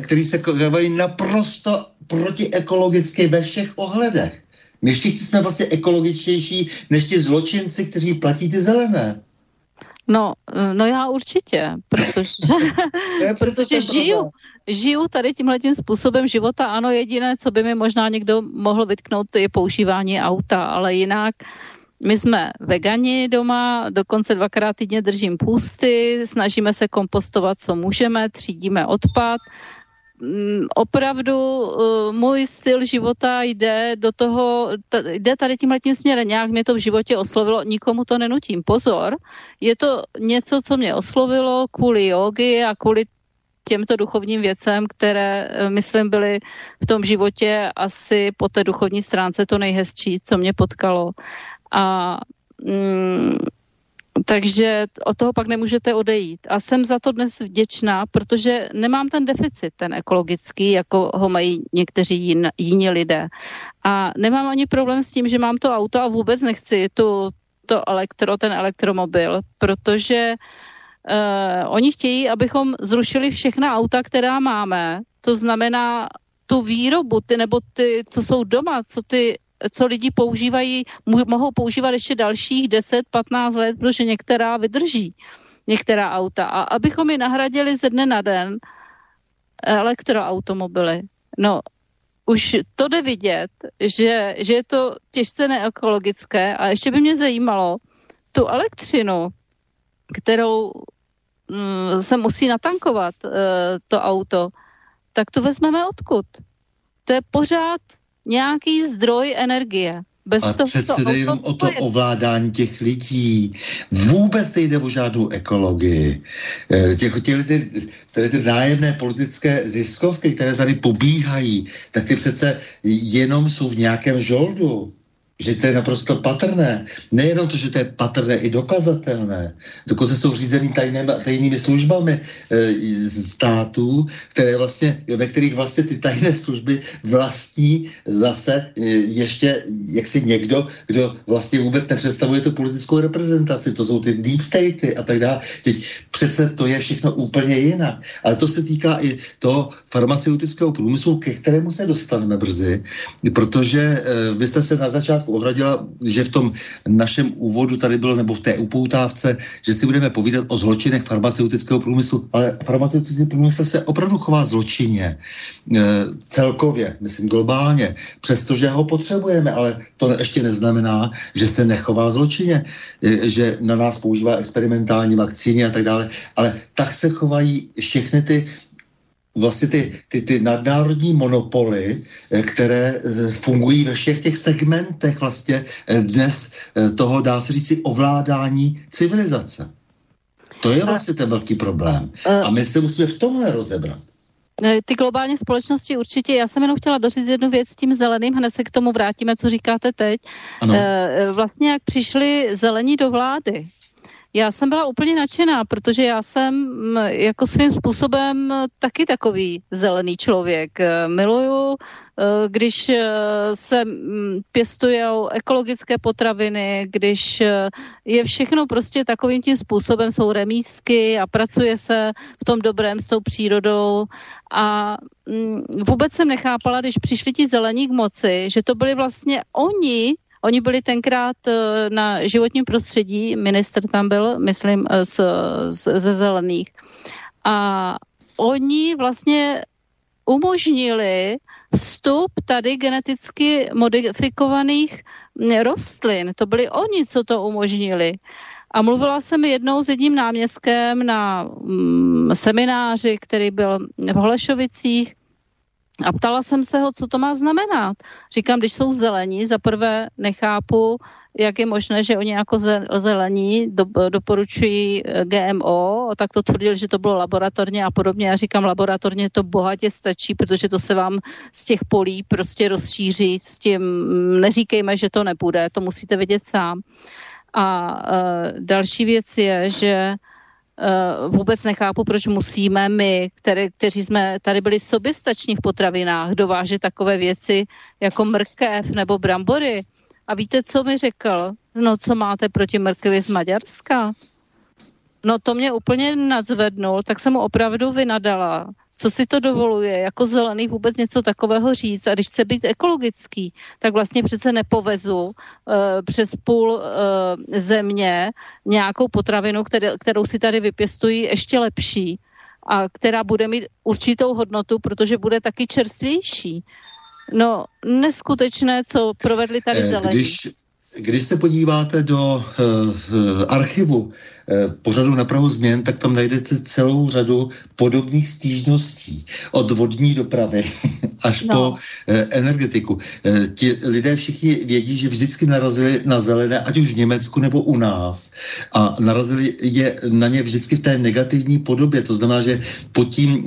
kteří se chovají naprosto protiekologicky ve všech ohledech. My všichni jsme vlastně ekologičtější než ti zločinci, kteří platí ty zelené. No, no já určitě, protože, protože žiju, žiju tady tímhle tím způsobem života. Ano, jediné, co by mi možná někdo mohl vytknout, je používání auta, ale jinak my jsme vegani doma, dokonce dvakrát týdně držím půsty, snažíme se kompostovat, co můžeme, třídíme odpad, opravdu uh, můj styl života jde do toho, jde tady tím letím směrem, nějak mě to v životě oslovilo, nikomu to nenutím. Pozor, je to něco, co mě oslovilo kvůli jogi a kvůli těmto duchovním věcem, které, eh, myslím, byly v tom životě asi po té duchovní stránce to nejhezčí, co mě potkalo. A mm, takže od toho pak nemůžete odejít. A jsem za to dnes vděčná, protože nemám ten deficit, ten ekologický, jako ho mají někteří jin, jiní lidé. A nemám ani problém s tím, že mám to auto a vůbec nechci tu, to elektro, ten elektromobil, protože uh, oni chtějí, abychom zrušili všechna auta, která máme. To znamená tu výrobu, ty nebo ty, co jsou doma, co ty co lidi používají, mohou používat ještě dalších 10-15 let, protože některá vydrží, některá auta. A abychom je nahradili ze dne na den elektroautomobily. No, už to jde vidět, že, že je to těžce neekologické a ještě by mě zajímalo tu elektřinu, kterou mm, se musí natankovat e, to auto, tak to vezmeme odkud? To je pořád nějaký zdroj energie. Bez a toho, přece jde jenom o to ovládání těch lidí. Vůbec nejde o žádnou ekologii. Eh, těch, těch, ty, tady ty nájemné politické ziskovky, které tady pobíhají, tak ty přece jenom jsou v nějakém žoldu že to je naprosto patrné. Nejenom to, že to je patrné, i dokazatelné. Dokonce jsou řízeny tajnými, tajnými službami e, států, které vlastně, ve kterých vlastně ty tajné služby vlastní zase e, ještě jaksi někdo, kdo vlastně vůbec nepředstavuje tu politickou reprezentaci. To jsou ty deep statey a tak dále. Teď přece to je všechno úplně jinak. Ale to se týká i toho farmaceutického průmyslu, ke kterému se dostaneme brzy, protože e, vy jste se na začátku ohradila, že v tom našem úvodu tady bylo, nebo v té upoutávce, že si budeme povídat o zločinech farmaceutického průmyslu, ale farmaceutický průmysl se opravdu chová zločině. E, celkově, myslím globálně, přestože ho potřebujeme, ale to ještě neznamená, že se nechová zločině, e, že na nás používá experimentální vakcíny a tak dále, ale tak se chovají všechny ty vlastně ty, ty, ty nadnárodní monopoly, eh, které eh, fungují ve všech těch segmentech vlastně eh, dnes toho, dá se říct, ovládání civilizace. To je vlastně ten velký problém. A my se musíme v tomhle rozebrat. Ty globální společnosti určitě, já jsem jenom chtěla doříct jednu věc s tím zeleným, hned se k tomu vrátíme, co říkáte teď. Ano. Vlastně jak přišli zelení do vlády, já jsem byla úplně nadšená, protože já jsem mm, jako svým způsobem taky takový zelený člověk. Miluju, eh, když eh, se mm, pěstují ekologické potraviny, když eh, je všechno prostě takovým tím způsobem, jsou remísky a pracuje se v tom dobrém s tou přírodou a mm, vůbec jsem nechápala, když přišli ti zelení k moci, že to byli vlastně oni, Oni byli tenkrát eh, na životním prostředí, minister tam byl, myslím, eh, z, z, ze zelených. A oni vlastně umožnili vstup tady geneticky modifikovaných rostlin. To byli oni, co to umožnili. A mluvila jsem jednou s jedním náměstkem na mm, semináři, který byl v Holešovicích a ptala jsem se ho, co to má znamenat. Říkám, když jsou zelení, za prvé nechápu, jak je možné, že oni jako zelení do, doporučují eh, GMO, tak to tvrdil, že to bylo laboratorně a podobně. Já říkám, laboratorně to bohatě stačí, protože to se vám z těch polí prostě rozšíří. S tím mm, neříkejme, že to nebude, to musíte vědět sám. A uh, další věc je, že vůbec nechápu, proč musíme my, které, kteří jsme tady byli soběstační v potravinách, dovážet takové věci jako mrkev nebo brambory. A víte, co mi řekl? No, co máte proti mrkvi z Maďarska? No to mě úplně nadzvednul, tak jsem mu opravdu vynadala co si to dovoluje jako zelený vůbec něco takového říct. A když chce být ekologický, tak vlastně přece nepovezu uh, přes půl uh, země nějakou potravinu, které, kterou si tady vypěstují ještě lepší a která bude mít určitou hodnotu, protože bude taky čerstvější. No, neskutečné, co provedli tady eh, zelení. Když, když se podíváte do uh, archivu pořadu na Prahu změn, tak tam najdete celou řadu podobných stížností. Od vodní dopravy až no. po eh, energetiku. Eh, ti lidé všichni vědí, že vždycky narazili na zelené, ať už v Německu nebo u nás. A narazili je na ně vždycky v té negativní podobě. To znamená, že pod tím,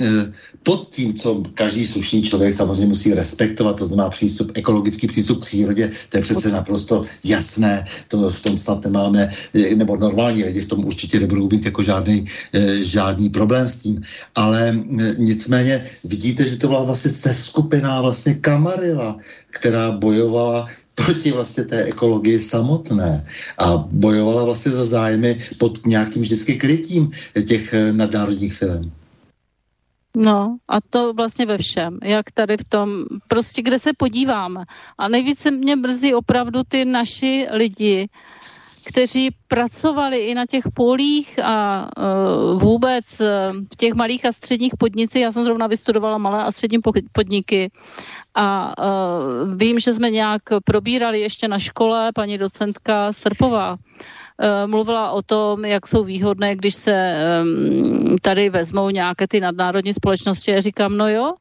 pod tím, co každý slušný člověk samozřejmě musí respektovat, to znamená přístup, ekologický přístup k přírodě, to je přece naprosto jasné, to v tom snad nemáme, nebo normální lidi v tom určitě nebudou mít jako žádný, eh, žádný problém s tím. Ale eh, nicméně vidíte, že to byla vlastně seskupina vlastně Kamarila, která bojovala proti vlastně té ekologii samotné a bojovala vlastně za zájmy pod nějakým vždycky krytím těch eh, nadnárodních firm. No a to vlastně ve všem, jak tady v tom, prostě kde se podíváme. A nejvíce mě mrzí opravdu ty naši lidi, kteří pracovali i na těch polích a uh, vůbec uh, v těch malých a středních podnicích. Já jsem zrovna vystudovala malé a střední podniky a uh, vím, že jsme nějak probírali ještě na škole paní docentka Srpová mluvila o tom, jak jsou výhodné, když se tady vezmou nějaké ty nadnárodní společnosti. Já říkám, no jo,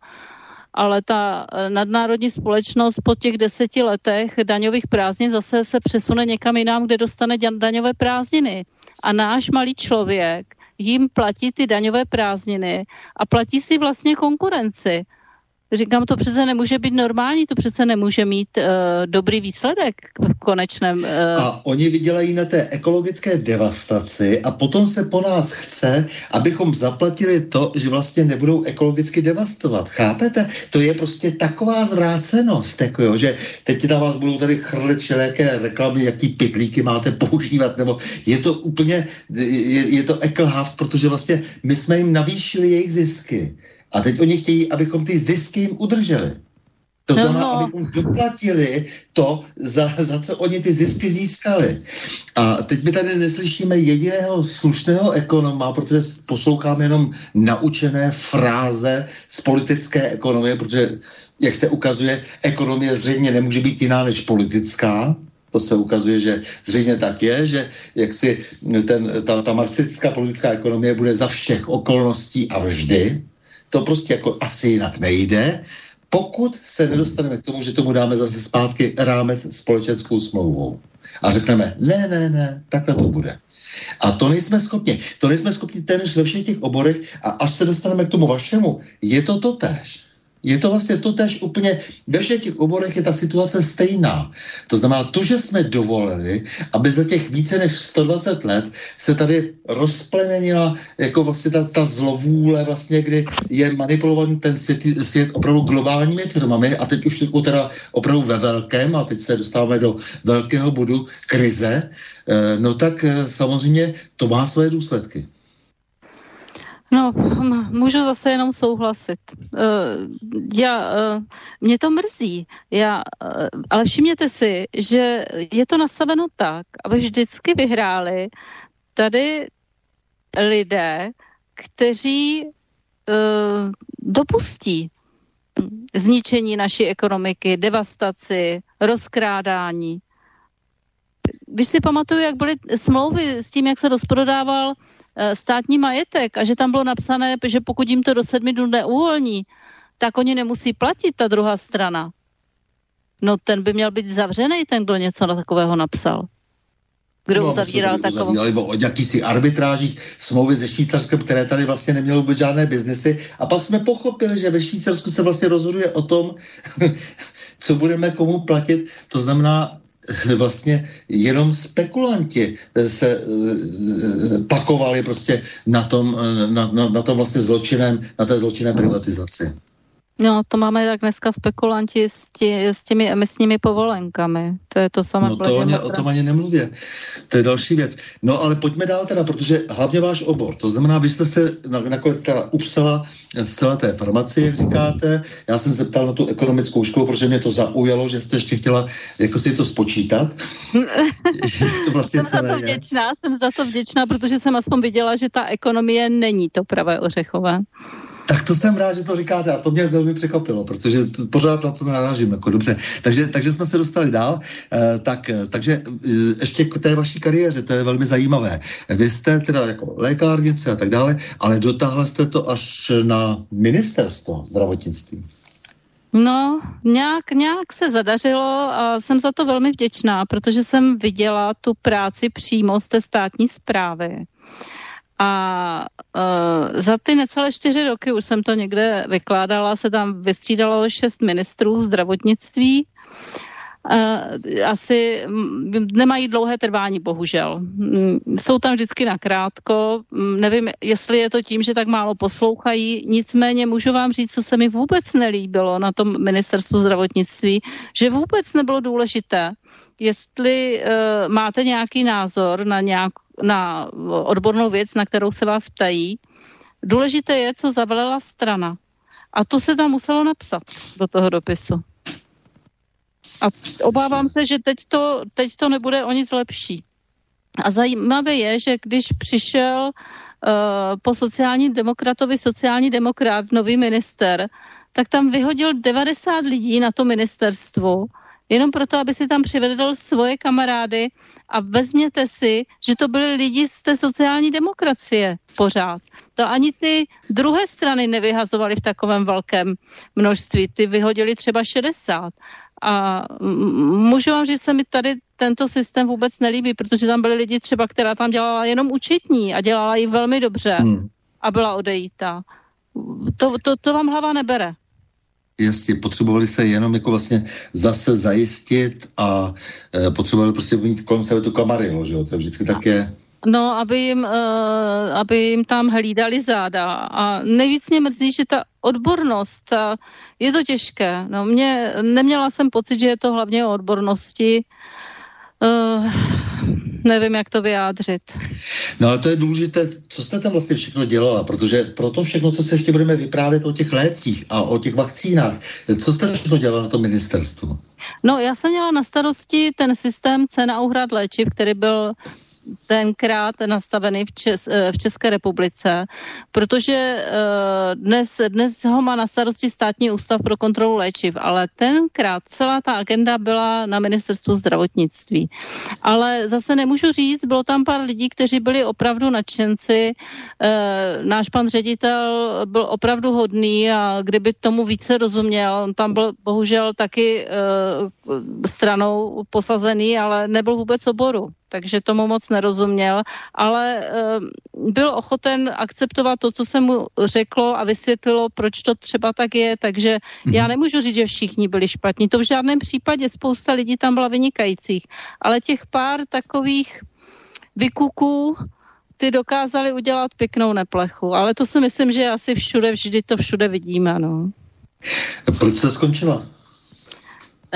ale ta eh, nadnárodní společnost po těch deseti letech daňových prázdnin zase se přesune někam jinam, kde dostane daňové prázdniny. A náš malý člověk jim platí ty daňové prázdniny a platí si vlastně konkurenci. Říkám, to přece nemůže být normální, to přece nemůže mít uh, dobrý výsledek v konečném. Uh... A oni vydělají na té ekologické devastaci a potom se po nás chce, abychom zaplatili to, že vlastně nebudou ekologicky devastovat. Chápete? To je prostě taková zvrácenost, jako jo, že teď na vás budou tady chrlit všelijaké reklamy, jaký pitlíky máte používat, nebo je to úplně, je, je to ekelhaft, protože vlastně my jsme jim navýšili jejich zisky. A teď oni chtějí, abychom ty zisky jim udrželi. To znamená, no. abychom doplatili to, za, za co oni ty zisky získali. A teď my tady neslyšíme jediného slušného ekonoma, protože posloucháme jenom naučené fráze z politické ekonomie, protože, jak se ukazuje, ekonomie zřejmě nemůže být jiná než politická. To se ukazuje, že zřejmě tak je, že jak si ten, ta, ta marxistická politická ekonomie bude za všech okolností a vždy to prostě jako asi jinak nejde, pokud se nedostaneme k tomu, že tomu dáme zase zpátky rámec společenskou smlouvou. A řekneme, ne, ne, ne, takhle to bude. A to nejsme schopni. To nejsme schopni téměř ve všech těch oborech a až se dostaneme k tomu vašemu, je to to tež. Je to vlastně to tež úplně, ve všech těch oborech je ta situace stejná. To znamená, to, že jsme dovolili, aby za těch více než 120 let se tady rozplemenila jako vlastně ta, ta zlovůle, vlastně, kdy je manipulovaný ten svět, svět opravdu globálními firmami a teď už teda opravdu ve velkém a teď se dostáváme do velkého bodu krize, eh, no tak eh, samozřejmě to má své důsledky. No, můžu zase jenom souhlasit. Uh, já, uh, mě to mrzí, já, uh, ale všimněte si, že je to nastaveno tak, aby vždycky vyhráli tady lidé, kteří dopustí zničení naší ekonomiky, devastaci, rozkrádání. když si pamatuju, jak byly smlouvy s tím, jak se rozprodával státní majetek a že tam bylo napsané, že pokud jim to do sedmi dnů neuvolní, tak oni nemusí platit ta druhá strana. No ten by měl být zavřený, ten, kdo něco na takového napsal. Kdo no, uzavíral takovou? o jakýsi arbitrážích smlouvy se Švýcarskem, které tady vlastně nemělo vůbec žádné biznesy. A pak jsme pochopili, že ve Švýcarsku se vlastně rozhoduje o tom, co budeme komu platit. To znamená, vlastně jenom spekulanti se eh, pakovali prostě na tom, eh, na, na, na tom vlastně zločinem, na té zločinné privatizaci. No, to máme tak dneska spekulanti s, tí, s těmi emisními povolenkami. To je to samé. No to ani, o tom ani nemluvě. To je další věc. No ale pojďme dál teda, protože hlavně váš obor. To znamená, vy jste se nakonec teda upsala z celé té farmacie, jak říkáte. Já jsem se ptal na tu ekonomickou školu, protože mě to zaujalo, že jste ještě chtěla jako si to spočítat. to vlastně jsem za to vděčná, je. jsem za to vděčná, protože jsem aspoň viděla, že ta ekonomie není to pravé ořechové. Tak to jsem rád, že to říkáte a to mě velmi překvapilo, protože t- pořád na to narážím, jako dobře. Takže, takže jsme se dostali dál, e, tak, eh, takže e, ještě k té vaší kariéře, to je velmi zajímavé. Vy jste teda jako lékárnice a tak dále, ale dotáhla jste to až na ministerstvo zdravotnictví. No, nějak, nějak se zadařilo a jsem za to velmi vděčná, protože jsem viděla tu práci přímo z té státní zprávy. A uh, za ty necelé čtyři roky, už jsem to někde vykládala, se tam vystřídalo šest ministrů zdravotnictví. Uh, asi nemají dlouhé trvání, bohužel. Jsou tam vždycky nakrátko. Nevím, jestli je to tím, že tak málo poslouchají. Nicméně můžu vám říct, co se mi vůbec nelíbilo na tom ministerstvu zdravotnictví, že vůbec nebylo důležité, jestli uh, máte nějaký názor na nějak, na odbornou věc, na kterou se vás ptají. Důležité je, co zavelela strana. A to se tam muselo napsat do toho dopisu. A obávám se, že teď to, teď to nebude o nic lepší. A zajímavé je, že když přišel uh, po sociálním demokratovi sociální demokrat, nový minister, tak tam vyhodil 90 lidí na to ministerstvu jenom proto, aby si tam přivedl svoje kamarády a vezměte si, že to byli lidi z té sociální demokracie pořád. To ani ty druhé strany nevyhazovali v takovém velkém množství. Ty vyhodili třeba 60. A můžu vám říct, že se mi tady tento systém vůbec nelíbí, protože tam byly lidi třeba, která tam dělala jenom účetní a dělala ji velmi dobře hmm. a byla odejítá. To, to, to vám hlava nebere jasně, potřebovali se jenom jako vlastně zase zajistit a e, potřebovali prostě mít kolem sebe tu kamarilu, že jo, to vždycky tak je. No, aby jim, uh, aby jim tam hlídali záda. A nejvíc mě mrzí, že ta odbornost, ta, je to těžké. No, mě, neměla jsem pocit, že je to hlavně o odbornosti. Uh, nevím, jak to vyjádřit. No ale to je důležité, co jste tam vlastně všechno dělala, protože pro to všechno, co se ještě budeme vyprávět o těch lécích a o těch vakcínách, co jste všechno dělala na tom ministerstvu? No, já jsem měla na starosti ten systém cen a úhrad léčiv, který byl tenkrát nastavený v, Čes, eh, v České republice, protože eh, dnes, dnes ho má na starosti státní ústav pro kontrolu léčiv, ale tenkrát celá ta agenda byla na ministerstvu zdravotnictví. Ale zase nemůžu říct, bylo tam pár lidí, kteří byli opravdu nadšenci. Eh, náš pan ředitel byl opravdu hodný a kdyby tomu více rozuměl, on tam byl bohužel taky stranou posazený, ale nebyl vůbec oboru takže tomu moc nerozuměl, ale uh, byl ochoten akceptovat to, co se mu řeklo a vysvětlilo, proč to třeba tak je, takže mm-hmm. já nemůžu říct, že všichni byli špatní. To v žádném případě, spousta lidí tam byla vynikajících, ale těch pár takových vykuků, ty dokázali udělat pěknou neplechu, ale to si myslím, že asi všude, vždy to všude vidíme, no. Proč se skončila?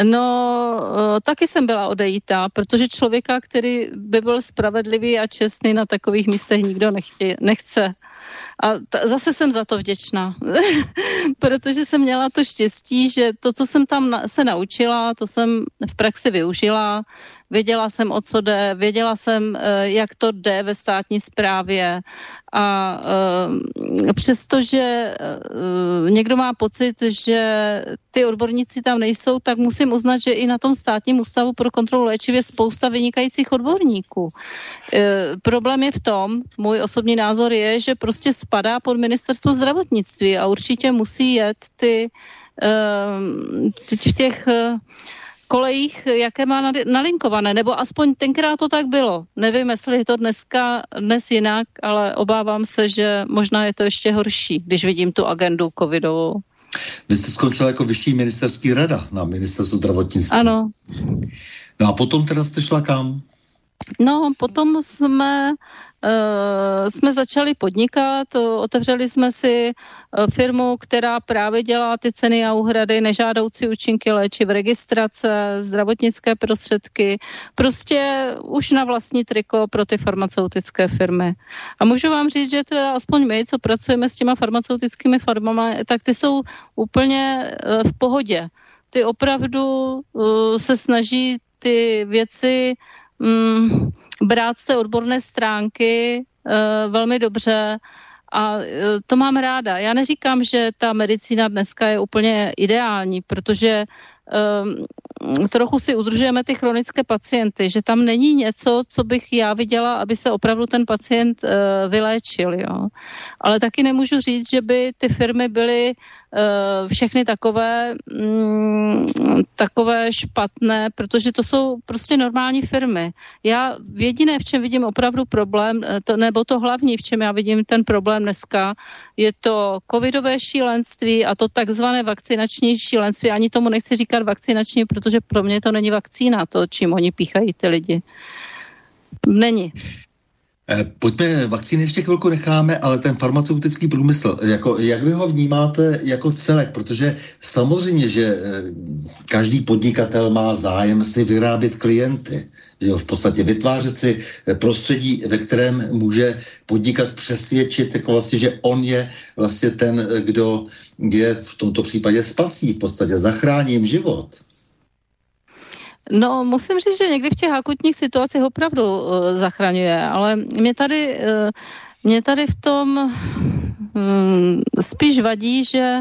No, eh, taky jsem byla odejítá, protože člověka, který by byl spravedlivý a čestný na takových místech nikdo nechtě, nechce. A t- zase jsem za to vděčná, protože jsem měla to štěstí, že to, co jsem tam na- se naučila, to jsem v praxi využila. věděla jsem, o co jde, věděla jsem, eh, jak to jde ve státní správě a uh, přestože uh, někdo má pocit, že ty odborníci tam nejsou, tak musím uznat, že i na tom státním ústavu pro kontrolu léčiv je spousta vynikajících odborníků. Uh, problém je v tom, můj osobní názor je, že prostě spadá pod ministerstvo zdravotnictví a určitě musí jet ty v těch kolejích, jaké má nalinkované, nebo aspoň tenkrát to tak bylo. Nevím, jestli je to dneska, dnes jinak, ale obávám se, že možná je to ještě horší, když vidím tu agendu covidovou. Vy jste skončila jako vyšší ministerský rada na ministerstvu zdravotnictví. Ano. No a potom teda jste šla kam? No, potom jsme jsme začali podnikat, otevřeli jsme si uh, firmu, která právě dělá ty ceny a úhrady, nežádoucí účinky léčiv, registrace, zdravotnické prostředky, prostě už na vlastní triko pro ty farmaceutické firmy. A můžu vám říct, že teda aspoň my, co pracujeme s těma farmaceutickými firmami, tak ty jsou úplně uh, v pohodě. Ty opravdu se snaží ty věci um, brát z té odborné stránky uh, velmi dobře a uh, to mám ráda. Já neříkám, že ta medicína dneska je úplně ideální, protože trochu si udržujeme ty chronické pacienty, že tam není něco, co bych já viděla, aby se opravdu ten pacient uh, vyléčil. Jo. Ale taky nemůžu říct, že by ty firmy byly uh, všechny takové, mm, takové špatné, protože to jsou prostě normální firmy. Já jediné, v čem vidím opravdu problém, to, nebo to hlavní, v čem já vidím ten problém dneska, je to covidové šílenství a to takzvané vakcinační šílenství. Ani tomu nechci říkat vakcinační, protože pro mě to není vakcína, to, čím oni píchají ty lidi. Není. Eh, pojďme, vakcíny ještě chvilku necháme, ale ten farmaceutický průmysl, jako, jak vy ho vnímáte jako celek? Protože samozřejmě, že eh, každý podnikatel má zájem si vyrábět klienty, jo, v podstatě vytvářet si eh, prostředí, ve kterém může podnikat přesvědčit, jako vlastně, že on je vlastně ten, kdo je v tomto případě spasí, v podstatě zachrání jim život. No, musím říct, že někdy v těch akutních situacích opravdu uh, zachraňuje, ale mě tady, uh, mě tady v tom um, spíš vadí, že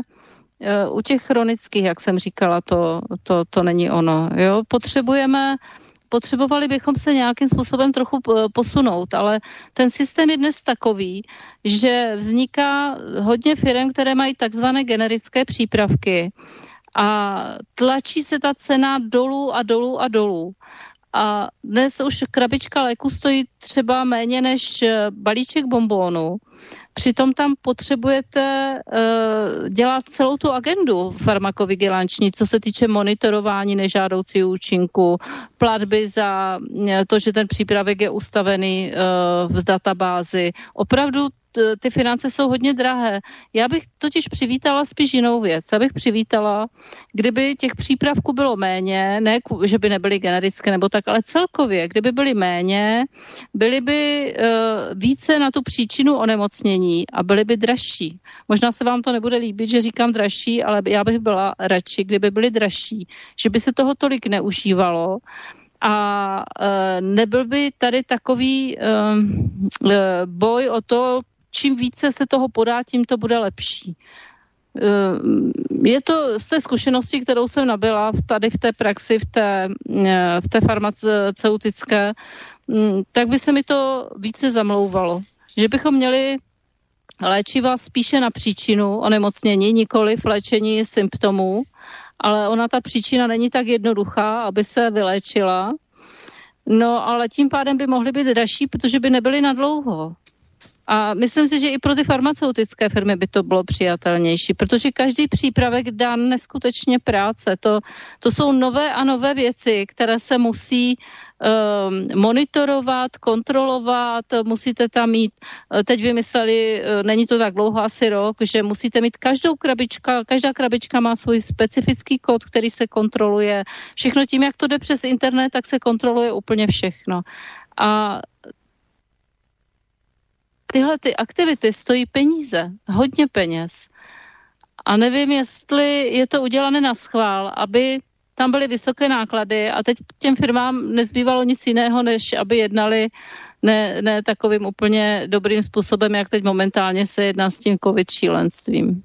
uh, u těch chronických, jak jsem říkala, to, to, to není ono. Jo? Potřebujeme potřebovali bychom se nějakým způsobem trochu posunout, ale ten systém je dnes takový, že vzniká hodně firm, které mají takzvané generické přípravky a tlačí se ta cena dolů a dolů a dolů. A dnes už krabička léku stojí třeba méně než eh, balíček bombónu. Přitom tam potřebujete uh, dělat celou tu agendu farmakovigilanční, co se týče monitorování nežádoucí účinku, platby za eh, to, že ten přípravek je ustavený uh, v databázi. Opravdu ty finance jsou hodně drahé. Já bych totiž přivítala spíš jinou věc. Já bych přivítala, kdyby těch přípravků bylo méně, ne, že by nebyly generické nebo tak, ale celkově, kdyby byly méně, byly by uh, více na tu příčinu onemocnění a byly by dražší. Možná se vám to nebude líbit, že říkám dražší, ale já bych byla radši, kdyby byly dražší, že by se toho tolik neužívalo a e, nebyl by tady takový boj o to, čím více se toho podá, tím to bude lepší. Eh, je to z té zkušenosti, kterou jsem nabila tady v té praxi, v té, eh, v té farmaceutické, mm, tak by se mi to více zamlouvalo. Že bychom měli léčiva spíše na příčinu onemocnění, nikoli v léčení symptomů, ale ona ta příčina není tak jednoduchá, aby se vyléčila. No ale tím pádem by mohly být dražší, protože by nebyly na dlouho. A myslím si, že i pro ty farmaceutické firmy by to bylo přijatelnější, protože každý přípravek dá neskutečně práce. To, to jsou nové a nové věci, které se musí um, monitorovat, kontrolovat, musíte tam mít, eh, teď vymysleli, uh, není to tak dlouho, asi rok, že musíte mít každou krabička, každá krabička má svůj specifický kód, který se kontroluje. Všechno tím, jak to jde přes internet, tak se kontroluje úplně všechno. A tyhle ty aktivity stojí peníze, hodně peněz. A nevím, jestli je to udělané na schvál, aby tam byly vysoké náklady a teď těm firmám nezbývalo nic jiného, než aby jednali ne, ne takovým úplně dobrým způsobem, jak teď momentálně se jedná s tím covid šílenstvím.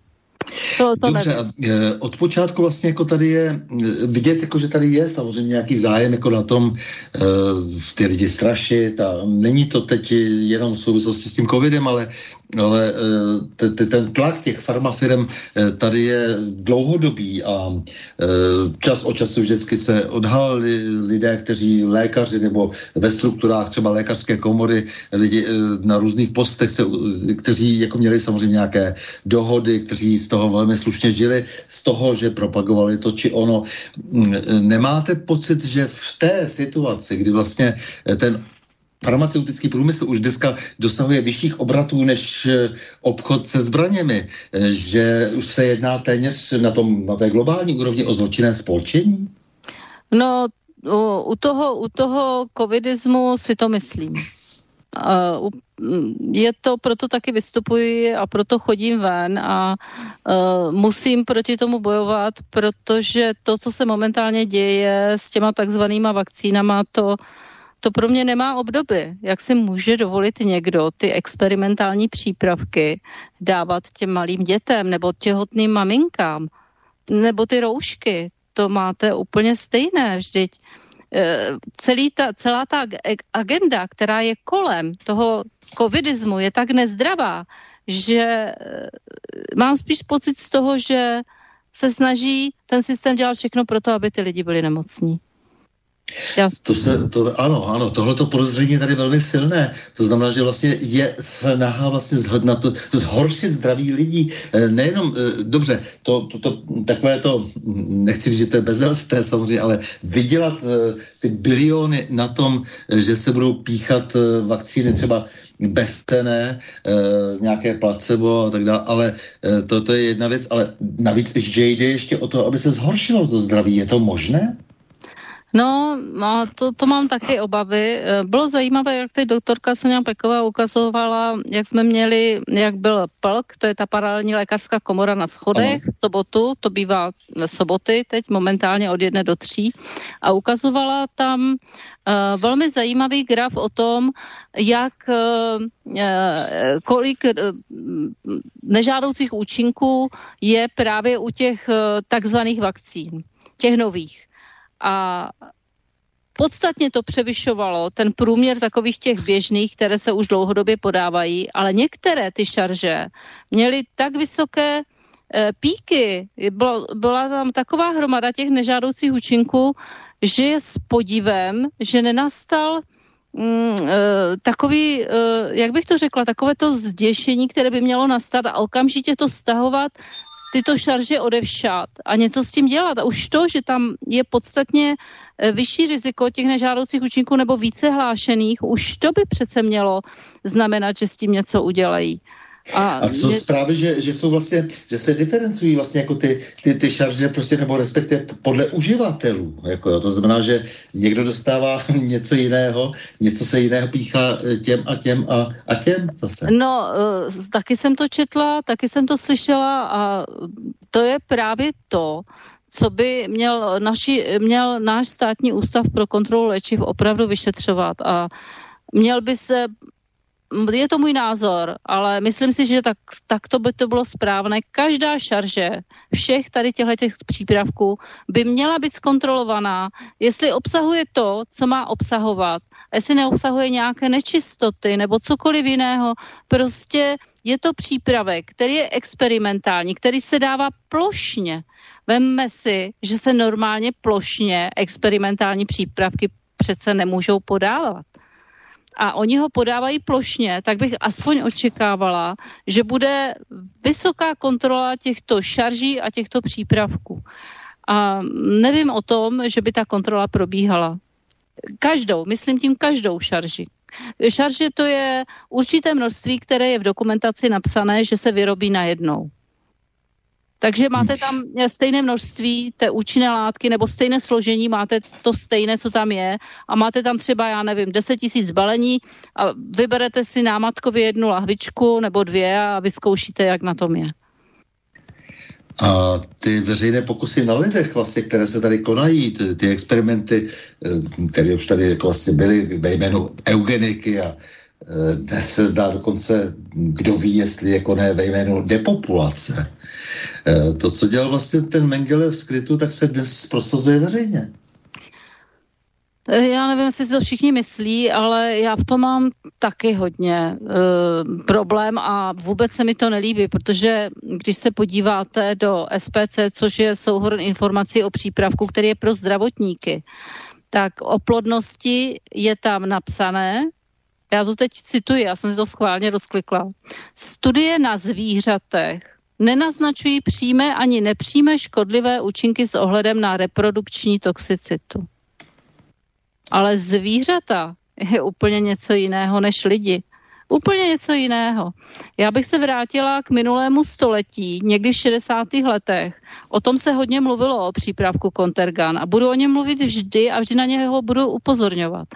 To, to Dobře, a e, od počátku vlastně jako tady je e, vidět, jako že tady je samozřejmě nějaký zájem jako na tom uh, ty lidi strašit a není to teď jenom v souvislosti s tím covidem, ale ale eh, ten tlak těch farmafirm eh, tady je dlouhodobý a eh, čas od času vždycky se odhalili lidé, kteří lékaři nebo ve strukturách třeba lékařské komory, lidi na různých postech, se, kteří jako měli samozřejmě nějaké dohody, kteří z toho velmi slušně žili, z toho, že propagovali to či ono. Mm, nemáte pocit, že v té situaci, kdy vlastně ten farmaceutický průmysl už dneska dosahuje vyšších obratů než eh, obchod se zbraněmi, eh, že už se jedná téměř na, tom, na té globální úrovni o zločinné spolčení? No, u toho, u toho covidismu si to myslím. Je to, proto taky vystupuji a proto chodím ven a musím proti tomu bojovat, protože to, co se momentálně děje s těma takzvanýma vakcínama, to to pro mě nemá obdoby. Jak si může dovolit někdo ty experimentální přípravky dávat těm malým dětem nebo těhotným maminkám? Nebo ty roušky? To máte úplně stejné. Vždyť eh, celý ta, celá ta agenda, která je kolem toho covidismu, je tak nezdravá, že eh, mám spíš pocit z toho, že se snaží ten systém dělat všechno pro to, aby ty lidi byli nemocní. To se, to, ano, ano, tohleto podezření je tady velmi silné. To znamená, že vlastně je snaha vlastně na to, zhoršit zdraví lidí. Eh, nejenom, eh, dobře, to, to, to takové to, nechci říct, že to je bezelské samozřejmě, ale vydělat ty biliony na tom, že se budou píchat vakcíny třeba bezcené, nějaké placebo a tak dále, ale to, to je jedna věc, ale navíc, že jde ještě o to, aby se zhoršilo to zdraví. Je to možné? No, a to, to mám taky obavy. E, bylo zajímavé, jak teď doktorka Sonja Peková ukazovala, jak jsme měli, jak byl PLK, to je ta paralelní lékařská komora na schodech, v sobotu, to bývá soboty, teď momentálně od jedné do tří, a ukazovala tam velmi zajímavý graf o tom, jak uh, kolik uh, nežádoucích účinků je právě u těch takzvaných vakcín, těch nových. A podstatně to převyšovalo ten průměr takových těch běžných, které se už dlouhodobě podávají, ale některé ty šarže měly tak vysoké píky, byla tam taková hromada těch nežádoucích účinků, že je s podívem, že nenastal mm, e, takový, e, jak bych to řekla, takové to zděšení, které by mělo nastat a okamžitě to stahovat tyto šarže odevšat a něco s tím dělat. A už to, že tam je podstatně eh, vyšší riziko těch nežádoucích účinků nebo více hlášených, už to by přece mělo znamenat, že s tím něco udělají. A, a co je... zprávy, že, že jsou vlastně, že se diferencují vlastně jako ty, ty, ty šarže prostě nebo respektive podle uživatelů. Jako jo. To znamená, že někdo dostává něco jiného, něco se jiného píchá eh, těm a těm a, a těm zase. No, uh, taky jsem to četla, taky jsem to slyšela a to je právě to, co by měl, naši, měl náš státní ústav pro kontrolu léčiv opravdu vyšetřovat a měl by se je to můj názor, ale myslím si, že tak, tak to by to bylo správné. Každá šarže všech tady těchto těch přípravků by měla být zkontrolovaná, jestli obsahuje to, co má obsahovat, jestli neobsahuje nějaké nečistoty nebo cokoliv jiného. Prostě je to přípravek, který je experimentální, který se dává plošně. Vemme si, že se normálně plošně experimentální přípravky přece nemůžou podávat a oni ho podávají plošně, tak bych aspoň očekávala, že bude vysoká kontrola těchto šarží a těchto přípravků. A nevím o tom, že by ta kontrola probíhala. Každou, myslím tím každou šarži. Šarže to je určité množství, které je v dokumentaci napsané, že se vyrobí najednou. Takže máte tam stejné množství té účinné látky nebo stejné složení, máte to stejné, co tam je a máte tam třeba, já nevím, 10 tisíc balení a vyberete si námatkově jednu lahvičku nebo dvě a vyzkoušíte, jak na tom je. A ty veřejné pokusy na lidech, vlastně, které se tady konají, ty, ty experimenty, eh, které už tady jako vlastně byly ve jménu eugeniky a eh, dnes se zdá dokonce, kdo ví, jestli jako ne ve jménu depopulace. Eh, to, co dělal vlastně ten Mengele v skrytu, tak se dnes prosazuje veřejně. Eh, já nevím, jestli si to všichni myslí, ale já v tom mám taky hodně uh, problém a vůbec se mi to nelíbí, protože když se podíváte do SPC, což je souhrn informací o přípravku, který je pro zdravotníky, tak o plodnosti je tam napsané, já to teď cituji, já jsem si to schválně rozklikla. Studie na zvířatech nenaznačují přímé ani nepřímé škodlivé účinky s ohledem na reprodukční toxicitu. Ale zvířata je úplně něco jiného než lidi. Úplně něco jiného. Já bych se vrátila k minulému století, někdy v 60. letech. O tom se hodně mluvilo o přípravku Contergan a budu o něm mluvit vždy a vždy na něho budu upozorňovat.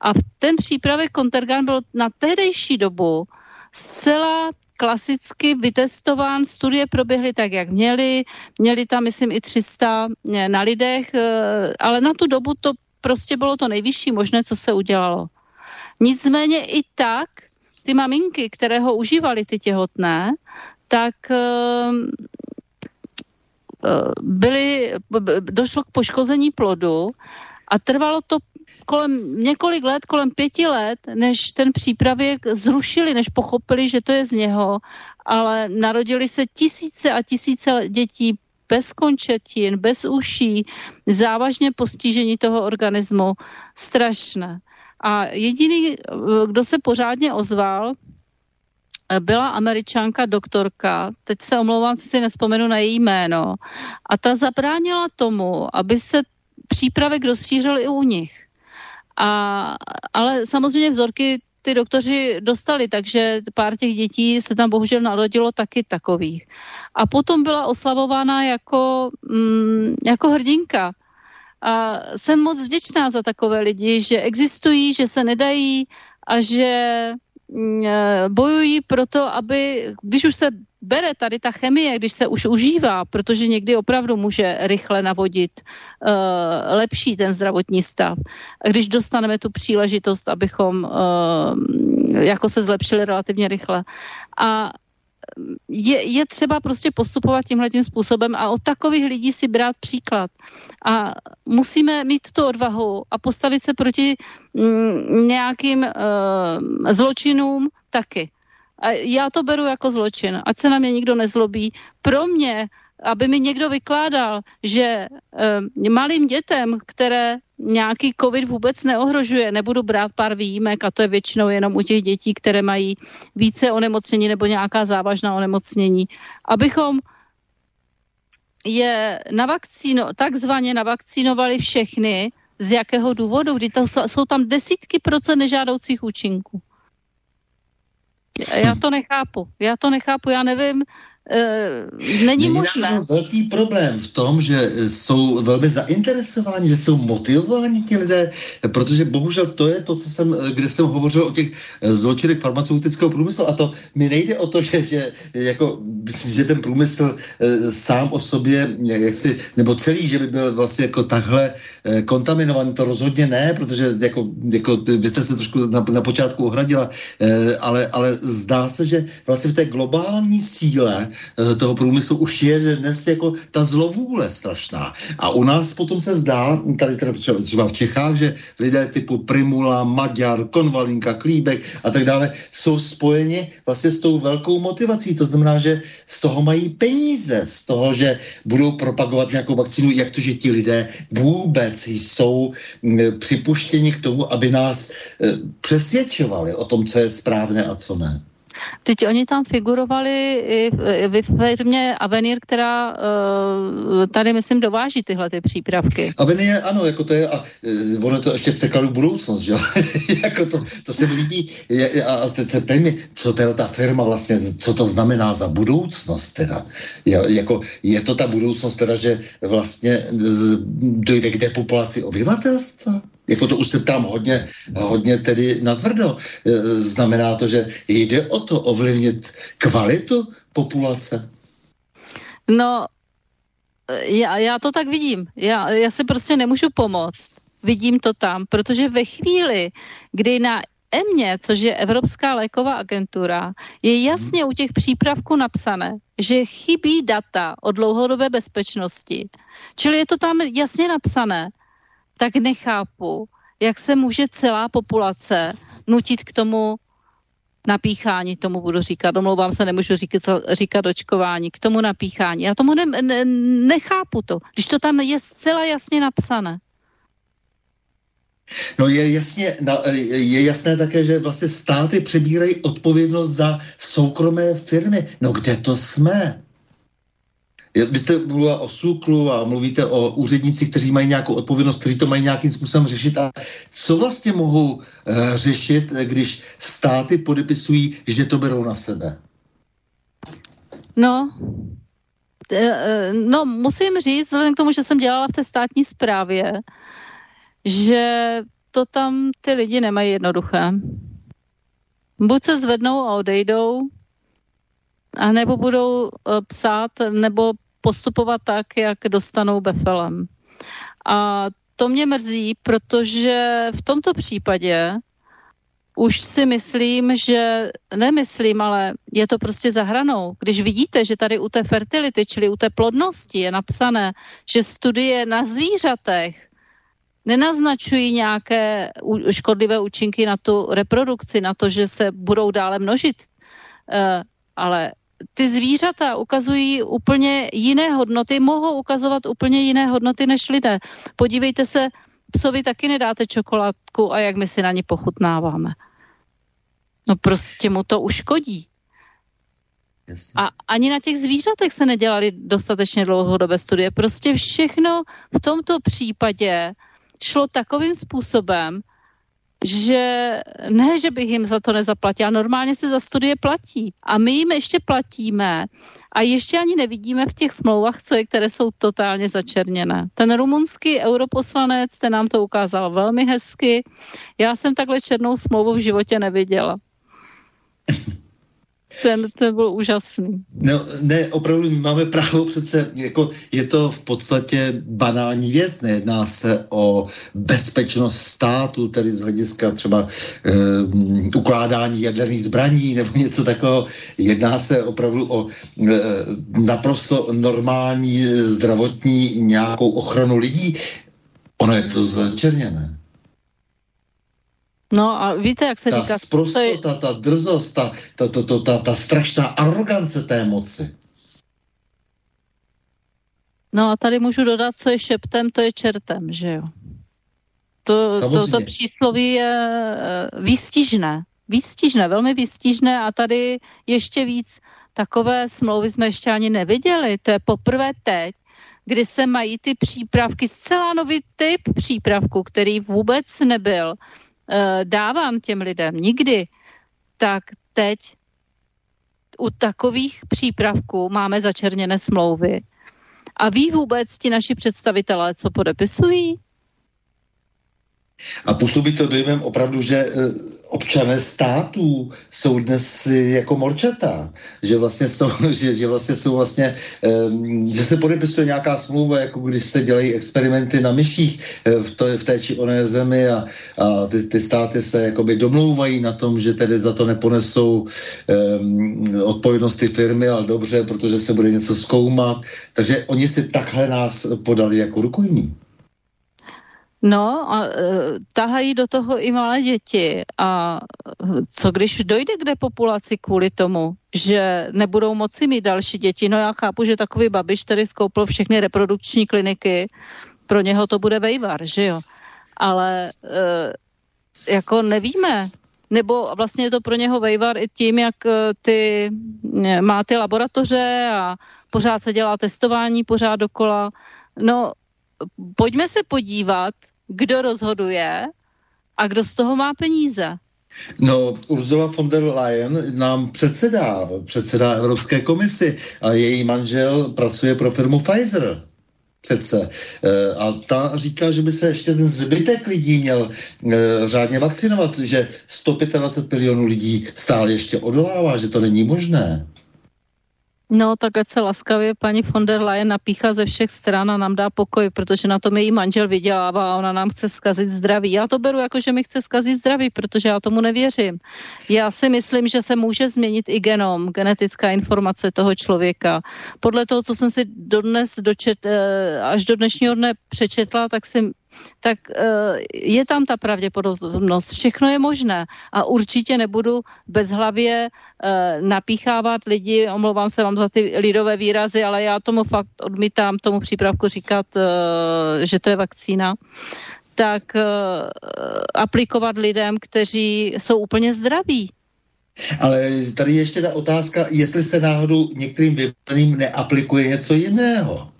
A ten přípravek Contergan byl na tehdejší dobu zcela klasicky vytestován, studie proběhly tak, jak měly, měli tam, myslím, i 300 eh, na lidech, eh, ale na tu dobu to prostě bylo to nejvyšší možné, co se udělalo. Nicméně i tak ty maminky, které ho užívaly, ty těhotné, tak eh, byly, došlo k poškození plodu a trvalo to kolem několik let, kolem pěti let, než ten přípravěk zrušili, než pochopili, že to je z něho, ale narodili se tisíce a tisíce dětí bez končetin, bez uší, závažně postižení toho organismu. Strašné. A jediný, kdo se pořádně ozval, byla američanka doktorka, teď se omlouvám, si nespomenu na její jméno, a ta zabránila tomu, aby se přípravek rozšířil i u nich. A, ale samozřejmě vzorky ty doktoři dostali, takže pár těch dětí se tam bohužel narodilo taky takových. A potom byla oslavována jako, mm, jako hrdinka. A jsem moc vděčná za takové lidi, že existují, že se nedají a že mm, e, bojují proto, aby, když už se bere tady ta chemie, když se už užívá, protože někdy opravdu může rychle navodit uh, lepší ten zdravotní stav. A když dostaneme tu příležitost, abychom uh, jako se zlepšili relativně rychle. A je, je třeba prostě postupovat tímhle tím způsobem a od takových lidí si brát příklad. A musíme mít tu odvahu a postavit se proti mm, nějakým uh, zločinům taky. A já to beru jako zločin, ať se na mě nikdo nezlobí. Pro mě, aby mi někdo vykládal, že e, malým dětem, které nějaký covid vůbec neohrožuje, nebudu brát pár výjimek a to je většinou jenom u těch dětí, které mají více onemocnění nebo nějaká závažná onemocnění, abychom je navakcíno, takzvaně navakcínovali všechny, z jakého důvodu, kdy to jsou, tam desítky procent nežádoucích účinků. Já to nechápu. Já to nechápu, já nevím, není, není možné. velký problém v tom, že jsou velmi zainteresováni, že jsou motivováni ti lidé, protože bohužel to je to, co jsem, kde jsem hovořil o těch zločinech farmaceutického průmyslu a to mi nejde o to, že, že, jako, že ten průmysl sám o sobě, jak si, nebo celý, že by byl vlastně jako takhle kontaminovaný, to rozhodně ne, protože jako, jako vy jste se trošku na, na počátku ohradila, ale, ale zdá se, že vlastně v té globální síle Eh, toho průmyslu už je dnes jako ta zlovůle strašná. A u nás potom se zdá, tady třeba v Čechách, že lidé typu Primula, Maďar, Konvalinka, Klíbek a tak dále jsou spojeni vlastně s tou velkou motivací. To znamená, že z toho mají peníze, z toho, že budou propagovat nějakou vakcínu, jak to, že ti lidé vůbec jsou mm, připuštěni k tomu, aby nás eh, přesvědčovali o tom, co je správné a co ne. Teď oni tam figurovali i v firmě Avenir, která uh, tady, myslím, dováží tyhle ty přípravky. Avenir, ano, jako to je, a uh, ono to ještě překladu budoucnost, že jo? jako to, to se mi líbí. A teď se mi, co teda ta firma vlastně, co to znamená za budoucnost teda. Je, jako, je to ta budoucnost teda, že vlastně dojde k depopulaci obyvatelstva? Jako to už se tam hodně, hodně tedy natvrdo. E, znamená to, že jde o to ovlivnit kvalitu populace? No, já, já to tak vidím. Já, já si prostě nemůžu pomoct. Vidím to tam, protože ve chvíli, kdy na EMně, což je Evropská léková agentura, je jasně u těch přípravků napsané, že chybí data o dlouhodobé bezpečnosti. Čili je to tam jasně napsané. Tak nechápu, jak se může celá populace nutit k tomu napíchání, tomu budu říkat, domlouvám se, nemůžu říkat, říkat očkování, k tomu napíchání. Já tomu ne, ne, nechápu to, když to tam je zcela jasně napsané. No je, jasně, je jasné také, že vlastně státy přebírají odpovědnost za soukromé firmy. No kde to jsme? Vy jste mluvila o SUKLu a mluvíte o úřednících, kteří mají nějakou odpovědnost, kteří to mají nějakým způsobem řešit. A co vlastně mohou uh, řešit, když státy podepisují, že to berou na sebe? No, eh, no musím říct, vzhledem k tomu, že jsem dělala v té státní správě, že to tam ty lidi nemají jednoduché. Buď se zvednou a odejdou, a nebo budou eh, psát nebo postupovat tak, jak dostanou befelem. A to mě mrzí, protože v tomto případě už si myslím, že nemyslím, ale je to prostě za hranou. Když vidíte, že tady u té fertility, čili u té plodnosti je napsané, že studie na zvířatech nenaznačují nějaké škodlivé účinky na tu reprodukci, na to, že se budou dále množit, eh, ale ty zvířata ukazují úplně jiné hodnoty, mohou ukazovat úplně jiné hodnoty než lidé. Podívejte se, psovi taky nedáte čokoládku a jak my si na ní pochutnáváme. No prostě mu to uškodí. A ani na těch zvířatech se nedělali dostatečně dlouhodobé studie. Prostě všechno v tomto případě šlo takovým způsobem, že ne, že bych jim za to nezaplatila, normálně se za studie platí. A my jim ještě platíme a ještě ani nevidíme v těch smlouvách, co je, které jsou totálně začerněné. Ten rumunský europoslanec, ten nám to ukázal velmi hezky. Já jsem takhle černou smlouvu v životě neviděla. Ten, ten byl úžasný. No, ne, opravdu máme právo přece, jako je to v podstatě banální věc, nejedná se o bezpečnost státu, tedy z hlediska třeba e, ukládání jaderných zbraní nebo něco takového. Jedná se opravdu o e, naprosto normální zdravotní nějakou ochranu lidí. Ono je to začerněné. No a víte, jak se ta říká... Sprostota, ta drzost, ta, ta, ta, ta, ta, ta strašná arogance té moci. No a tady můžu dodat, co je šeptem, to je čertem, že jo. To, to, to přísloví je eh, výstižné. Výstižné, velmi výstižné a tady ještě víc takové smlouvy jsme ještě ani neviděli. To je poprvé teď, kdy se mají ty přípravky, zcela nový typ přípravku, který vůbec nebyl dávám těm lidem nikdy, tak teď u takových přípravků máme začerněné smlouvy. A ví vůbec ti naši představitelé, co podepisují? A působí to dojmem opravdu, že eh, občané států jsou dnes jako morčata, že vlastně jsou, že, že vlastně jsou vlastně, že se podepisuje nějaká smlouva, jako když se dělají experimenty na myších eh, v, to, v té či oné zemi a, a ty, ty státy se jakoby domlouvají na tom, že tedy za to neponesou um, odpovědnost ty firmy, ale dobře, protože se bude něco zkoumat. Takže oni si takhle nás podali jako rukojmí. No a e, tahají do toho i malé děti. A co když dojde k depopulaci kvůli tomu, že nebudou moci mít další děti? No já chápu, že takový babiš, který skoupil všechny reprodukční kliniky, pro něho to bude vejvar, že jo? Ale e, jako nevíme, nebo vlastně je to pro něho vejvar i tím, jak e, ty, má ty laboratoře a pořád se dělá testování, pořád dokola. No, pojďme se podívat, kdo rozhoduje a kdo z toho má peníze. No, Ursula von der Leyen nám předsedá, předsedá Evropské komisi a její manžel pracuje pro firmu Pfizer. Přece. E, a ta říká, že by se ještě ten zbytek lidí měl e, řádně vakcinovat, že 125 milionů lidí stále ještě odolává, že to není možné. No, tak ať se laskavě paní von der Leyen napíchá ze všech stran a nám dá pokoj, protože na tom její manžel vydělává a ona nám chce zkazit zdraví. Já to beru jako, že mi chce zkazit zdraví, protože já tomu nevěřím. Já si myslím, že se může změnit i genom, genetická informace toho člověka. Podle toho, co jsem si dodnes dočet, eh, až do dnešního dne přečetla, tak si tak uh, je tam ta pravděpodobnost. Všechno je možné a určitě nebudu bezhlavě uh, napíchávat lidi, omlouvám se vám za ty lidové výrazy, ale já tomu fakt odmítám tomu přípravku říkat, uh, že to je vakcína tak aplikovat lidem, kteří jsou úplně zdraví. Ale tady ještě ta otázka, jestli se náhodou některým vyvoleným neaplikuje něco jiného.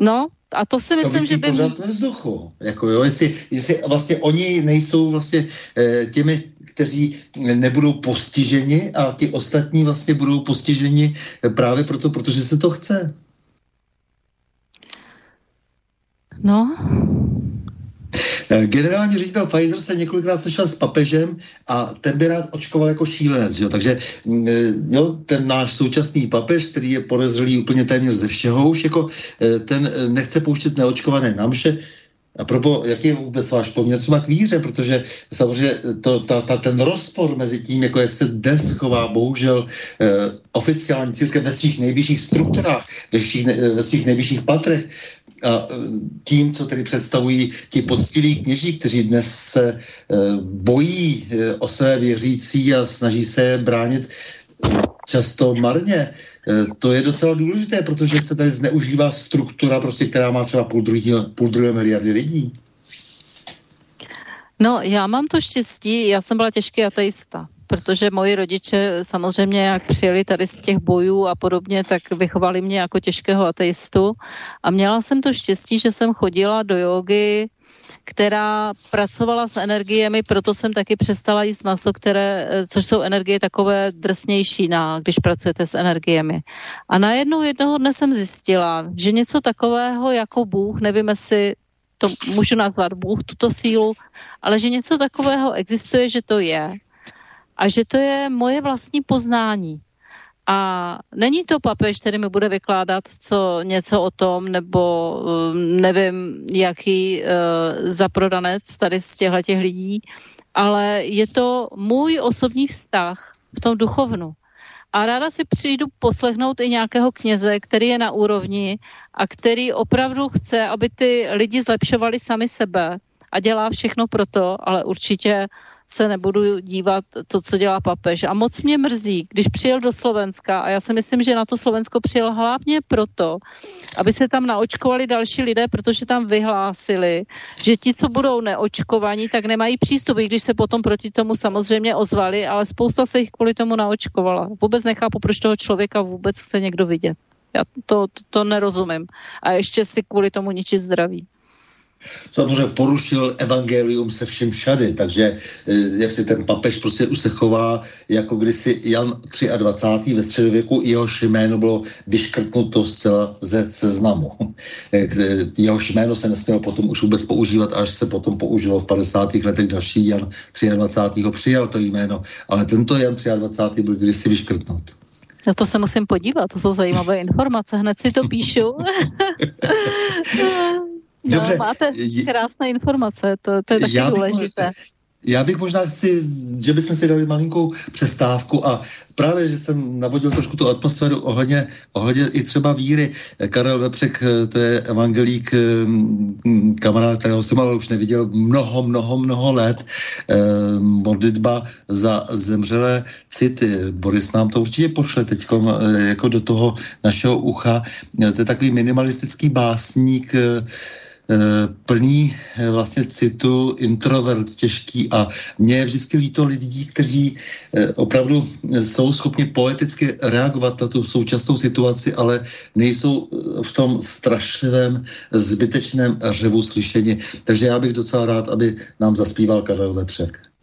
No, a to si myslím, to že by... pořád ve vzduchu. Jako jo, jestli, jestli vlastně oni nejsou vlastně e, těmi, kteří nebudou postiženi a ti ostatní vlastně budou postiženi právě proto, protože se to chce. No, Eh, generální ředitel Pfizer se několikrát sešel s papežem a ten by rád očkoval jako šílenec. Jo? Takže mm, eh, jo, ten náš současný papež, který je podezřelý úplně téměř ze všeho už, jako eh, ten nechce pouštět neočkované namše, a propo, jaký je vůbec váš poměr třeba k víře, protože samozřejmě to, ta, ta, ten rozpor mezi tím, jako jak se dnes chová bohužel eh, oficiální církev ve svých nejvyšších strukturách, ve svých, ve svých nejvyšších patrech, tím, co tedy představují ti poctiví kněží, kteří dnes se e, bojí e, o své věřící a snaží se je bránit často marně. To je docela důležité, protože se tady zneužívá struktura, prostě, která má třeba půl, druhý, půl druhé miliardy lidí. No, já mám to štěstí, já jsem byla těžký ateista protože moji rodiče samozřejmě, jak přijeli tady z těch bojů a podobně, tak vychovali mě jako těžkého ateistu a měla jsem to štěstí, že jsem chodila do jogy, která pracovala s energiemi, proto jsem taky přestala jíst maso, které, což jsou energie takové drsnější, na, když pracujete s energiemi. A najednou jednoho dne jsem zjistila, že něco takového jako Bůh, nevím, jestli to můžu nazvat Bůh, tuto sílu, ale že něco takového existuje, že to je a že to je moje vlastní poznání. A není to papež, který mi bude vykládat co, něco o tom, nebo um, nevím, jaký uh, zaprodanec tady z těchto těch lidí, ale je to můj osobní vztah v tom duchovnu. A ráda si přijdu poslechnout i nějakého kněze, který je na úrovni a který opravdu chce, aby ty lidi zlepšovali sami sebe a dělá všechno pro to, ale určitě se nebudu dívat to, co dělá papež. A moc mě mrzí, když přijel do Slovenska, a já si myslím, že na to Slovensko přijel hlavně proto, aby se tam naočkovali další lidé, protože tam vyhlásili, že ti, co budou neočkovaní, tak nemají přístup, i když se potom proti tomu samozřejmě ozvali, ale spousta se jich kvůli tomu naočkovala. Vůbec nechápu, proč toho člověka vůbec chce někdo vidět. Já to, to, to nerozumím. A ještě si kvůli tomu ničit zdraví samozřejmě porušil evangelium se všem všady, takže eh, jak si ten papež prostě už se chová, jako kdysi Jan 23. ve středověku, jehož jméno bylo vyškrtnuto zcela ze seznamu. Eh, jehož jméno se nesmělo potom už vůbec používat, až se potom použilo v 50. letech další Jan 23. přijal to jméno, ale tento Jan 23. byl kdysi vyškrtnut. Na to se musím podívat, to jsou zajímavé informace, hned si to píšu. No, Dobře. máte krásné informace, to, to je taky já důležité. Já bych možná chci, že bychom si dali malinkou přestávku a právě, že jsem navodil trošku tu atmosféru ohledně, ohledně i třeba víry. Karel Vepřek, to je evangelík, mm, kamarád, kterého jsem ale už neviděl mnoho, mnoho, mnoho let. Eh, modlitba za zemřelé city. Boris nám to určitě pošle teď eh, jako do toho našeho ucha. To je takový minimalistický básník, Eh, plný eh, vlastně citu, introvert těžký a mě je vždycky líto lidí, kteří eh, opravdu jsou schopni poeticky reagovat na tu současnou situaci, ale nejsou v tom strašlivém, zbytečném řevu slyšení. Takže já bych docela rád, aby nám zaspíval Karel Vepřek.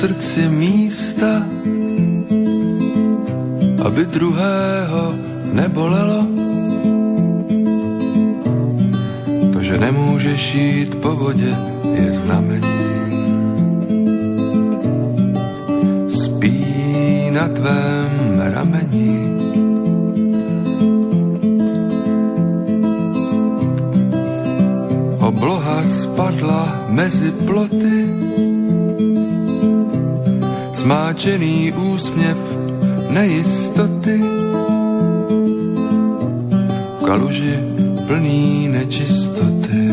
Srdci místa, aby druhého nebolelo. To, že nemůžeš jít po vodě, je znamením. Spí na tvém rameni. Obloha spadla mezi ploty, zmáčený úsměv nejistoty. V kaluži plný nečistoty.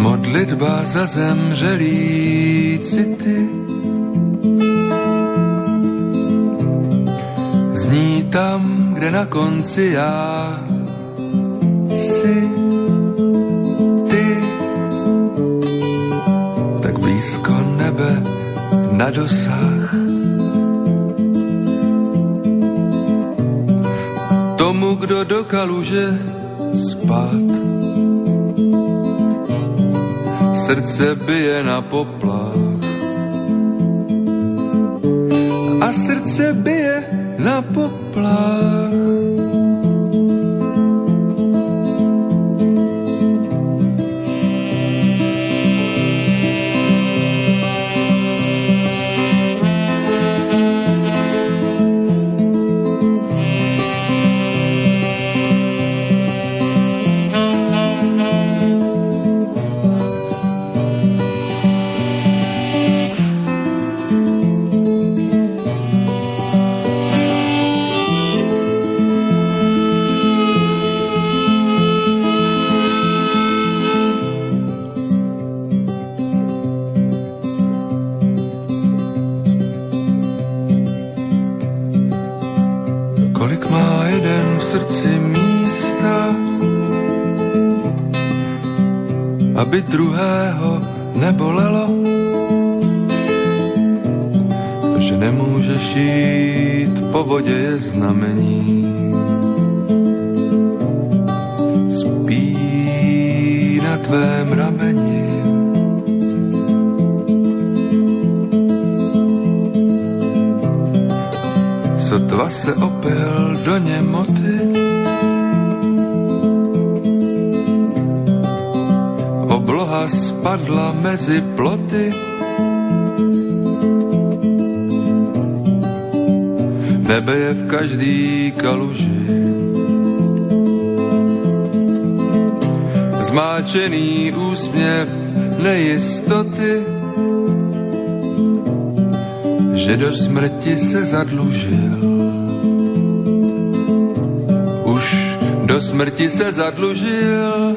Modlitba za zemřelý city. Tam, kde na konci já si ty tak blízko nebe na dosah. Tomu, kdo do kaluže spát, srdce bije na poplach. A srdce bije na poplach. Zmáčený se zadlužil,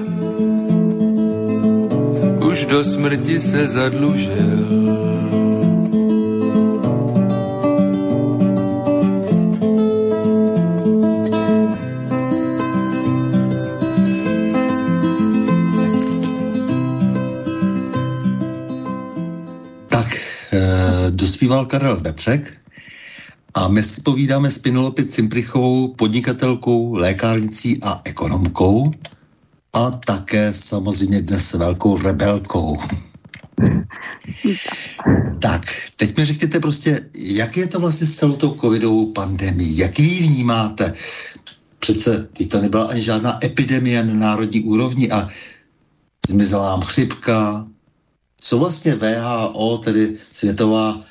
už do smrti se zadlužil. zpíval Karel Vepřek a my si povídáme s Pinolopy Cimprichovou, podnikatelkou, lékárnicí a ekonomkou a také samozřejmě dnes velkou rebelkou. tak, teď mi řekněte prostě, jak je to vlastně s celou tou covidovou pandemí? Jak vy ji vnímáte? Přece teď to nebyla ani žádná epidemie na národní úrovni a zmizela nám chřipka. Co vlastně VHO, tedy Světová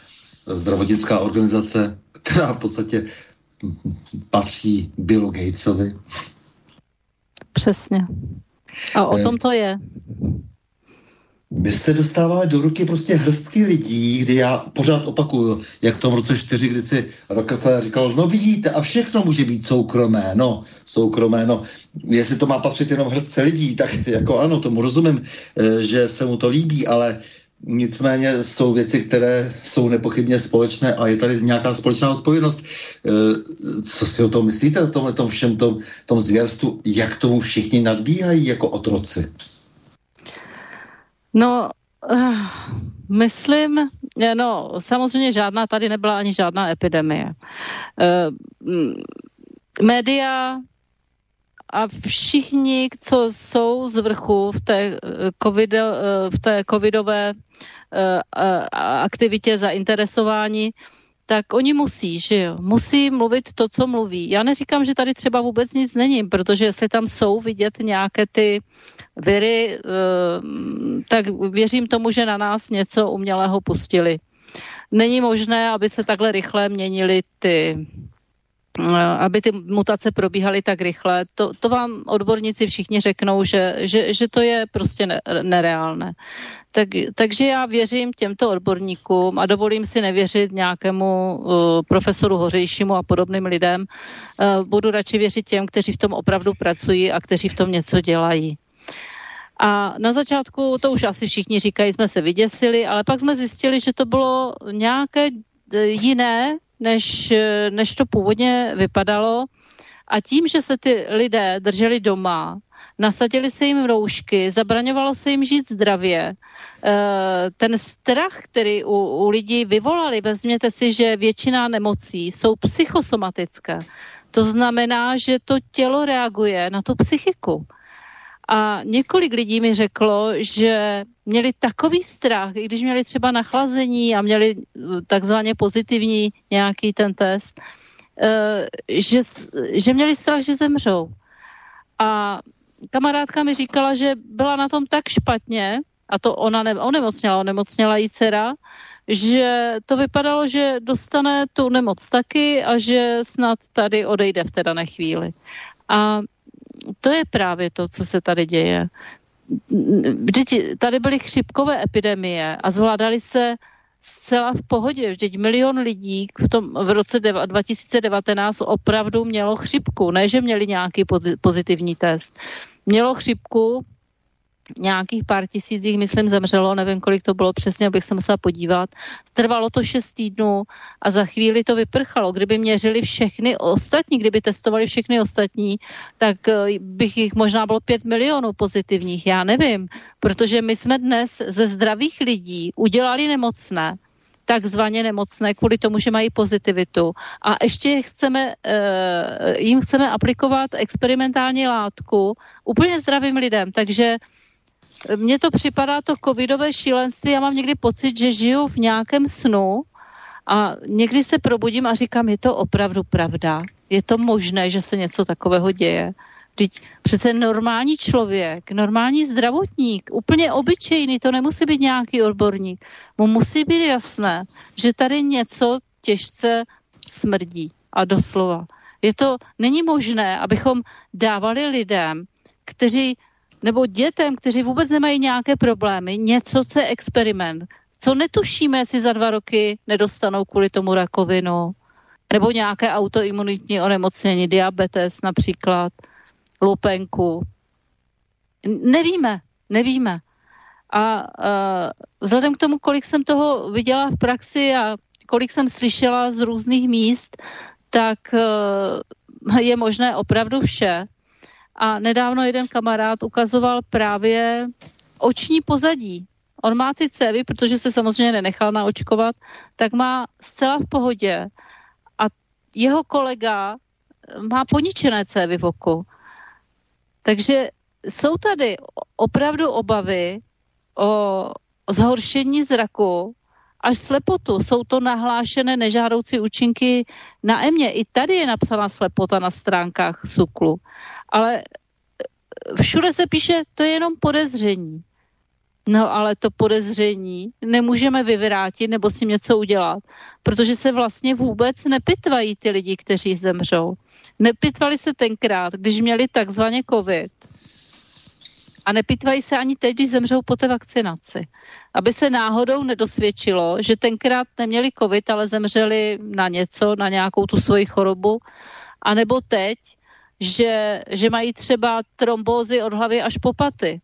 zdravotnická organizace, která v podstatě patří Billu Gatesovi. Přesně. A o tom to je. My se dostáváme do ruky prostě hrstky lidí, kdy já pořád opakuju, jak v tom roce 4, kdy si Rockefeller říkal, no vidíte, a všechno může být soukromé, no, soukromé, no, jestli to má patřit jenom hrstce lidí, tak jako ano, tomu rozumím, eh, že se mu to líbí, ale Nicméně jsou věci, které jsou nepochybně společné a je tady nějaká společná odpovědnost. E, co si o tom myslíte, o tomhle tom všem tom, tom zvěrstvu, jak tomu všichni nadbíhají jako otroci? No, uh, myslím, no samozřejmě žádná, tady nebyla ani žádná epidemie. Uh, média a všichni, co jsou z vrchu v té, COVID, v té covidové aktivitě zainteresováni, tak oni musí, že jo, musí mluvit to, co mluví. Já neříkám, že tady třeba vůbec nic není, protože jestli tam jsou vidět nějaké ty viry, tak věřím tomu, že na nás něco umělého pustili. Není možné, aby se takhle rychle měnily ty aby ty mutace probíhaly tak rychle, to, to vám odborníci všichni řeknou, že, že, že to je prostě ne, nereálné. Tak, takže já věřím těmto odborníkům a dovolím si nevěřit nějakému uh, profesoru Hořejšímu a podobným lidem. Uh, budu radši věřit těm, kteří v tom opravdu pracují a kteří v tom něco dělají. A na začátku, to už asi všichni říkají, jsme se vyděsili, ale pak jsme zjistili, že to bylo nějaké jiné, než, než to původně vypadalo. A tím, že se ty lidé drželi doma, nasadili se jim roušky, zabraňovalo se jim žít zdravě. Eh, ten strach, který u, u lidí vyvolali, vezměte si, že většina nemocí jsou psychosomatické. To znamená, že to tělo reaguje na tu psychiku. A několik lidí mi řeklo, že měli takový strach, i když měli třeba nachlazení a měli uh, takzvaně pozitivní nějaký ten test, uh, že, že měli strach, že zemřou. A kamarádka mi říkala, že byla na tom tak špatně, a to ona ne, onemocněla, onemocněla jí dcera, že to vypadalo, že dostane tu nemoc taky a že snad tady odejde v té dané chvíli. A to je právě to, co se tady děje. Vždyť tady byly chřipkové epidemie a zvládali se zcela v pohodě. Vždyť milion lidí v, tom, v roce 2019 opravdu mělo chřipku. Ne, že měli nějaký pozitivní test. Mělo chřipku, nějakých pár tisíc jich, myslím, zemřelo, nevím, kolik to bylo přesně, abych se musela podívat. Trvalo to šest týdnů a za chvíli to vyprchalo. Kdyby měřili všechny ostatní, kdyby testovali všechny ostatní, tak eh, bych jich možná bylo pět milionů pozitivních, já nevím, protože my jsme dnes ze zdravých lidí udělali nemocné, takzvaně nemocné kvůli tomu, že mají pozitivitu. A ještě chceme, uh, jim chceme aplikovat experimentální látku úplně zdravým lidem. Takže mně to připadá to covidové šílenství, já mám někdy pocit, že žiju v nějakém snu a někdy se probudím a říkám, je to opravdu pravda. Je to možné, že se něco takového děje. Vždyť přece normální člověk, normální zdravotník, úplně obyčejný, to nemusí být nějaký odborník. Mu musí být jasné, že tady něco těžce smrdí. A doslova. Je to, není možné, abychom dávali lidem, kteří nebo dětem, kteří vůbec nemají nějaké problémy, něco, co je experiment, co netušíme, jestli za dva roky nedostanou kvůli tomu rakovinu, nebo nějaké autoimunitní onemocnění, diabetes například, lupenku. Nevíme, nevíme. A uh, vzhledem k tomu, kolik jsem toho viděla v praxi a kolik jsem slyšela z různých míst, tak uh, je možné opravdu vše. A nedávno jeden kamarád ukazoval právě oční pozadí. On má ty cévy, protože se samozřejmě nenechal naočkovat, tak má zcela v pohodě. A jeho kolega má poničené cévy v oku. Takže jsou tady opravdu obavy o zhoršení zraku až slepotu. Jsou to nahlášené nežádoucí účinky na emě. I tady je napsána slepota na stránkách SUKLu ale eh, všude se píše, to je jenom podezření. No ale to podezření nemůžeme vyvrátit nebo s tím něco udělat, protože se vlastně vůbec nepitvají ty lidi, kteří zemřou. Nepitvali se tenkrát, když měli takzvaně covid. A nepitvají se ani teď, když zemřou po té vakcinaci. Aby se náhodou nedosvědčilo, že tenkrát neměli covid, ale zemřeli na něco, na nějakou tu svoji chorobu, a nebo teď, že, že mají třeba trombózy od hlavy až po paty.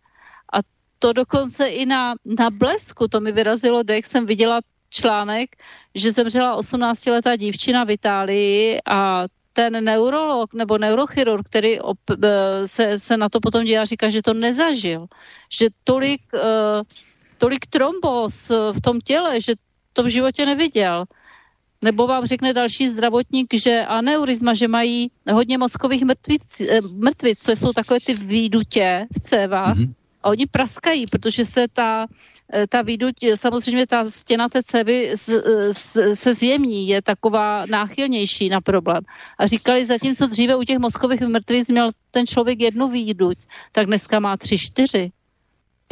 A to dokonce i na, na blesku, to mi vyrazilo dech, jsem viděla článek, že zemřela 18-letá dívčina v Itálii a ten neurolog nebo neurochirurg, který op, e, se, se na to potom dělá, říká, že to nezažil. Že tolik, uh, tolik trombóz v tom těle, že to v životě neviděl. Nebo vám řekne další zdravotník, že aneurizma, že mají hodně mozkových mrtvic, eh, mrtvic to jsou takové ty výdutě v cévách, mm-hmm. a oni praskají, protože se ta, eh, ta výduť, samozřejmě ta stěna té cévy se zjemní, je taková náchylnější na problém. A říkali, zatímco dříve u těch mozkových mrtvic měl ten člověk jednu výduť, tak dneska má tři, čtyři.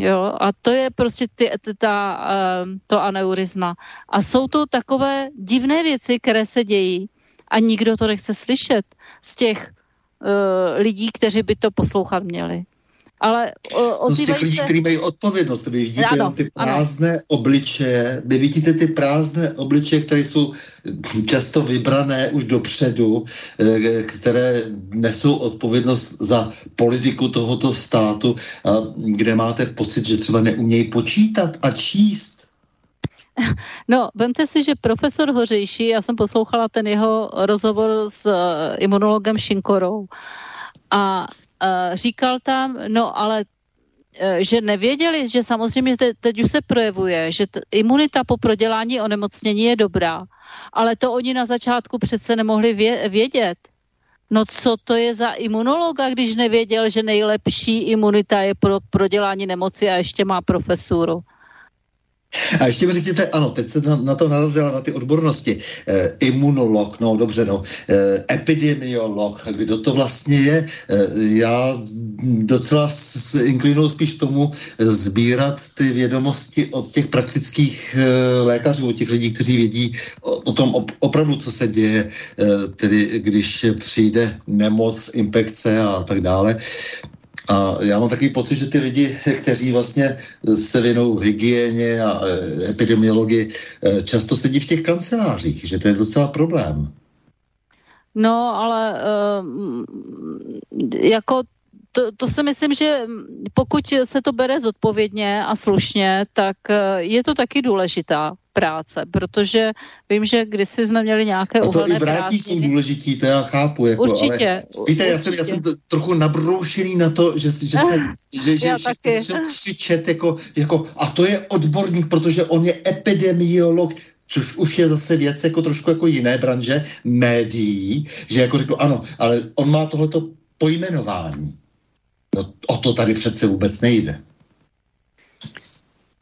Jo, a to je prostě ty, ty, ta, uh, to aneurizma. A jsou to takové divné věci, které se dějí a nikdo to nechce slyšet z těch uh, lidí, kteří by to poslouchat měli ale o, no z těch lidí, se... kteří mají odpovědnost. Vy vidíte ano, ty prázdné ano. obličeje, vy vidíte ty prázdné obličeje, které jsou často vybrané už dopředu, eh, které nesou odpovědnost za politiku tohoto státu, kde máte pocit, že třeba neumějí počítat a číst. No, vemte si, že profesor Hořejší, já jsem poslouchala ten jeho rozhovor s eh, imunologem Šinkorou a říkal tam, no ale e, že nevěděli, že samozřejmě te, teď už se projevuje, že t, imunita po prodělání onemocnění je dobrá, ale to oni na začátku přece nemohli vě, vědět. No co to je za imunologa, když nevěděl, že nejlepší imunita je pro prodělání nemoci a ještě má profesuru? A ještě mi řekněte, ano, teď se na, na to narazila na ty odbornosti. E, imunolog, no dobře, no, e, epidemiolog, kdo to vlastně je? E, já docela inklinuju spíš tomu sbírat ty vědomosti od těch praktických e, lékařů, od těch lidí, kteří vědí o, o tom op, opravdu, co se děje, e, tedy když přijde nemoc, infekce a tak dále. A já mám takový pocit, že ty lidi, kteří vlastně se věnou hygieně a e, epidemiologii, e, často sedí v těch kancelářích, že to je docela problém. No, ale uh, jako to, to si myslím, že pokud se to bere zodpovědně a slušně, tak je to taky důležitá práce, protože vím, že kdysi jsme měli nějaké A to i vrátí jsou důležití, to já chápu. Jako, určitě, ale víte, já jsem, já jsem trochu nabroušený na to, že, že, se, že, že že křičet jako, jako, a to je odborník, protože on je epidemiolog, což už je zase věc jako trošku jako jiné branže, médií, že jako řekl, ano, ale on má tohleto pojmenování. No, o to tady přece vůbec nejde.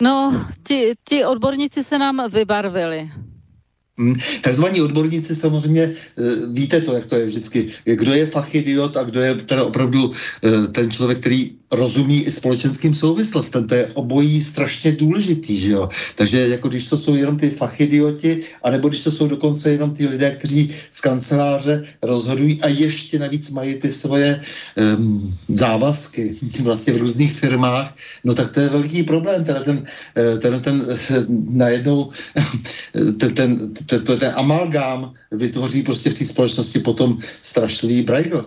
No, ti, ti odborníci se nám vybarvili. Hmm. Takzvaní odborníci samozřejmě, e, víte to, jak to je vždycky, kdo je fachidiot a kdo je teda opravdu e, ten člověk, který rozumí i společenským souvislostem. To je obojí strašně důležitý, že jo. Takže jako když to jsou jenom ty fachidioti, anebo když to jsou dokonce jenom ty lidé, kteří z kanceláře rozhodují a ještě navíc mají ty svoje um, závazky vlastně v různých firmách, no tak to je velký problém. Teda ten, eh, ten, ten, ten najednou ten, ten, ten, ten, ten amalgám vytvoří prostě v té společnosti potom strašlivý brajgo.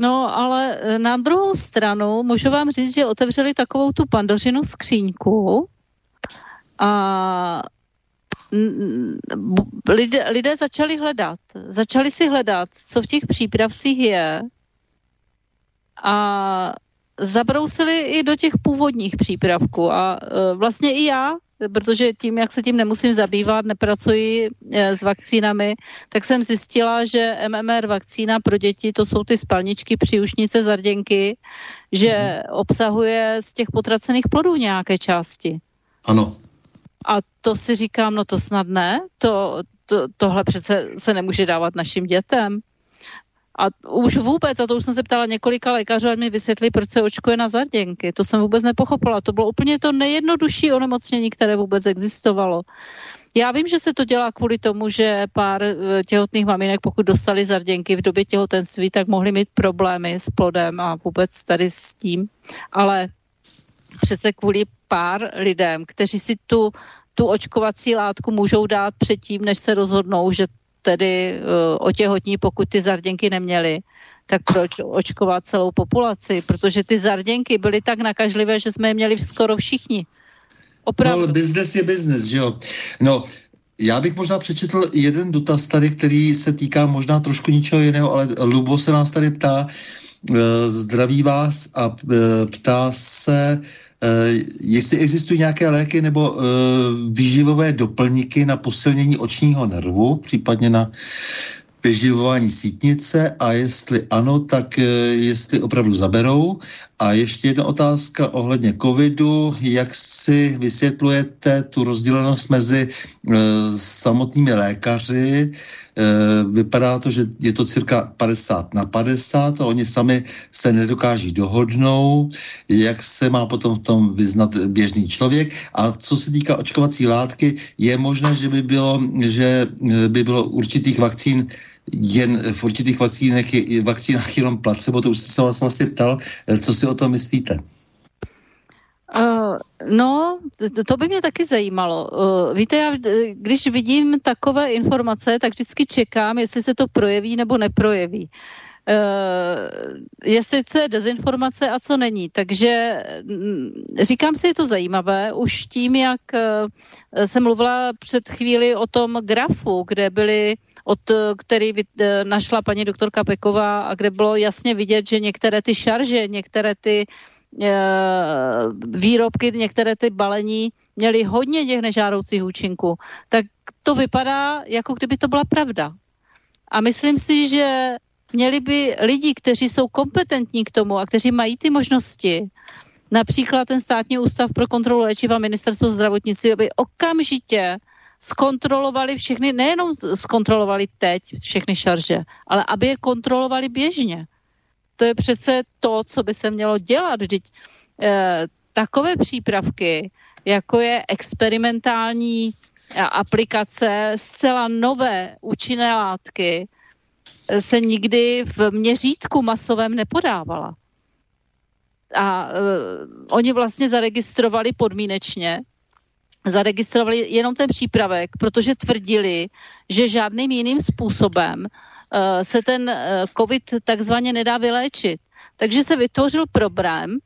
No, ale e, na druhou stranu můžu vám říct, že otevřeli takovou tu pandořinu skříňku a lidé, lidé začali hledat. Začali si hledat, co v těch přípravcích je a zabrousili i do těch původních přípravků. A e, vlastně i já protože tím, jak se tím nemusím zabývat, nepracuji e, s vakcínami, tak jsem zjistila, že MMR vakcína pro děti, to jsou ty spalničky, příušnice, zarděnky, že mm-hmm. obsahuje z těch potracených plodů nějaké části. Ano. A to si říkám, no to snad ne, to, to, tohle přece se nemůže dávat našim dětem. A už vůbec, a to už jsem se ptala několika lékařů, mi vysvětli, proč se očkuje na zarděnky. To jsem vůbec nepochopila. To bylo úplně to nejjednodušší onemocnění, které vůbec existovalo. Já vím, že se to dělá kvůli tomu, že pár eh, těhotných maminek, pokud dostali zarděnky v době těhotenství, tak mohli mít problémy s plodem a vůbec tady s tím. Ale přece kvůli pár lidem, kteří si tu, tu očkovací látku můžou dát předtím, než se rozhodnou, že tedy uh, otěhotní, pokud ty zarděnky neměli, tak proč očkovat celou populaci? Protože ty zarděnky byly tak nakažlivé, že jsme je měli skoro všichni. Opravdu. No, business je business, že jo. No, já bych možná přečetl jeden dotaz tady, který se týká možná trošku ničeho jiného, ale Lubo se nás tady ptá, uh, zdraví vás a uh, ptá se, jestli existují nějaké léky nebo výživové doplňky na posilnění očního nervu, případně na vyživování sítnice a jestli ano, tak jestli opravdu zaberou. A ještě jedna otázka ohledně covidu. Jak si vysvětlujete tu rozdělenost mezi samotnými lékaři, Eh, vypadá to, že je to cirka 50 na 50 a oni sami se nedokáží dohodnout, jak se má potom v tom vyznat běžný člověk. A co se týká očkovací látky, je možné, že by bylo, že eh, by bylo určitých vakcín jen v určitých vakcínách, vakcínách jenom placebo, to už se vás vlastně ptal, eh, co si o tom myslíte? Uh, no, to, by mě taky zajímalo. Uh, víte, já když vidím takové informace, tak vždycky čekám, jestli se to projeví nebo neprojeví. Uh, jestli co je dezinformace a co není. Takže mm, říkám si, je to zajímavé. Už tím, jak uh, jsem mluvila před chvíli o tom grafu, kde byly od, který našla paní doktorka Peková a kde bylo jasně vidět, že některé ty šarže, některé ty uh, Eh, výrobky, některé ty balení měly hodně těch nežádoucích účinků, tak to vypadá, jako kdyby to byla pravda. A myslím si, že měli by lidi, kteří jsou kompetentní k tomu a kteří mají ty možnosti, například ten státní ústav pro kontrolu léčiva ministerstvo zdravotnictví, aby okamžitě zkontrolovali všechny, nejenom zkontrolovali teď všechny šarže, ale aby je kontrolovali běžně to je přece to, co by se mělo dělat. Vždyť eh, takové přípravky, jako je experimentální eh, aplikace, zcela nové účinné látky, eh, se nikdy v měřítku masovém nepodávala. A uh, oni vlastně zaregistrovali podmínečně, zaregistrovali jenom ten přípravek, protože tvrdili, že žádným jiným způsobem Eh, se ten eh, COVID takzvaně nedá vyléčit. Takže se vytvořil problém,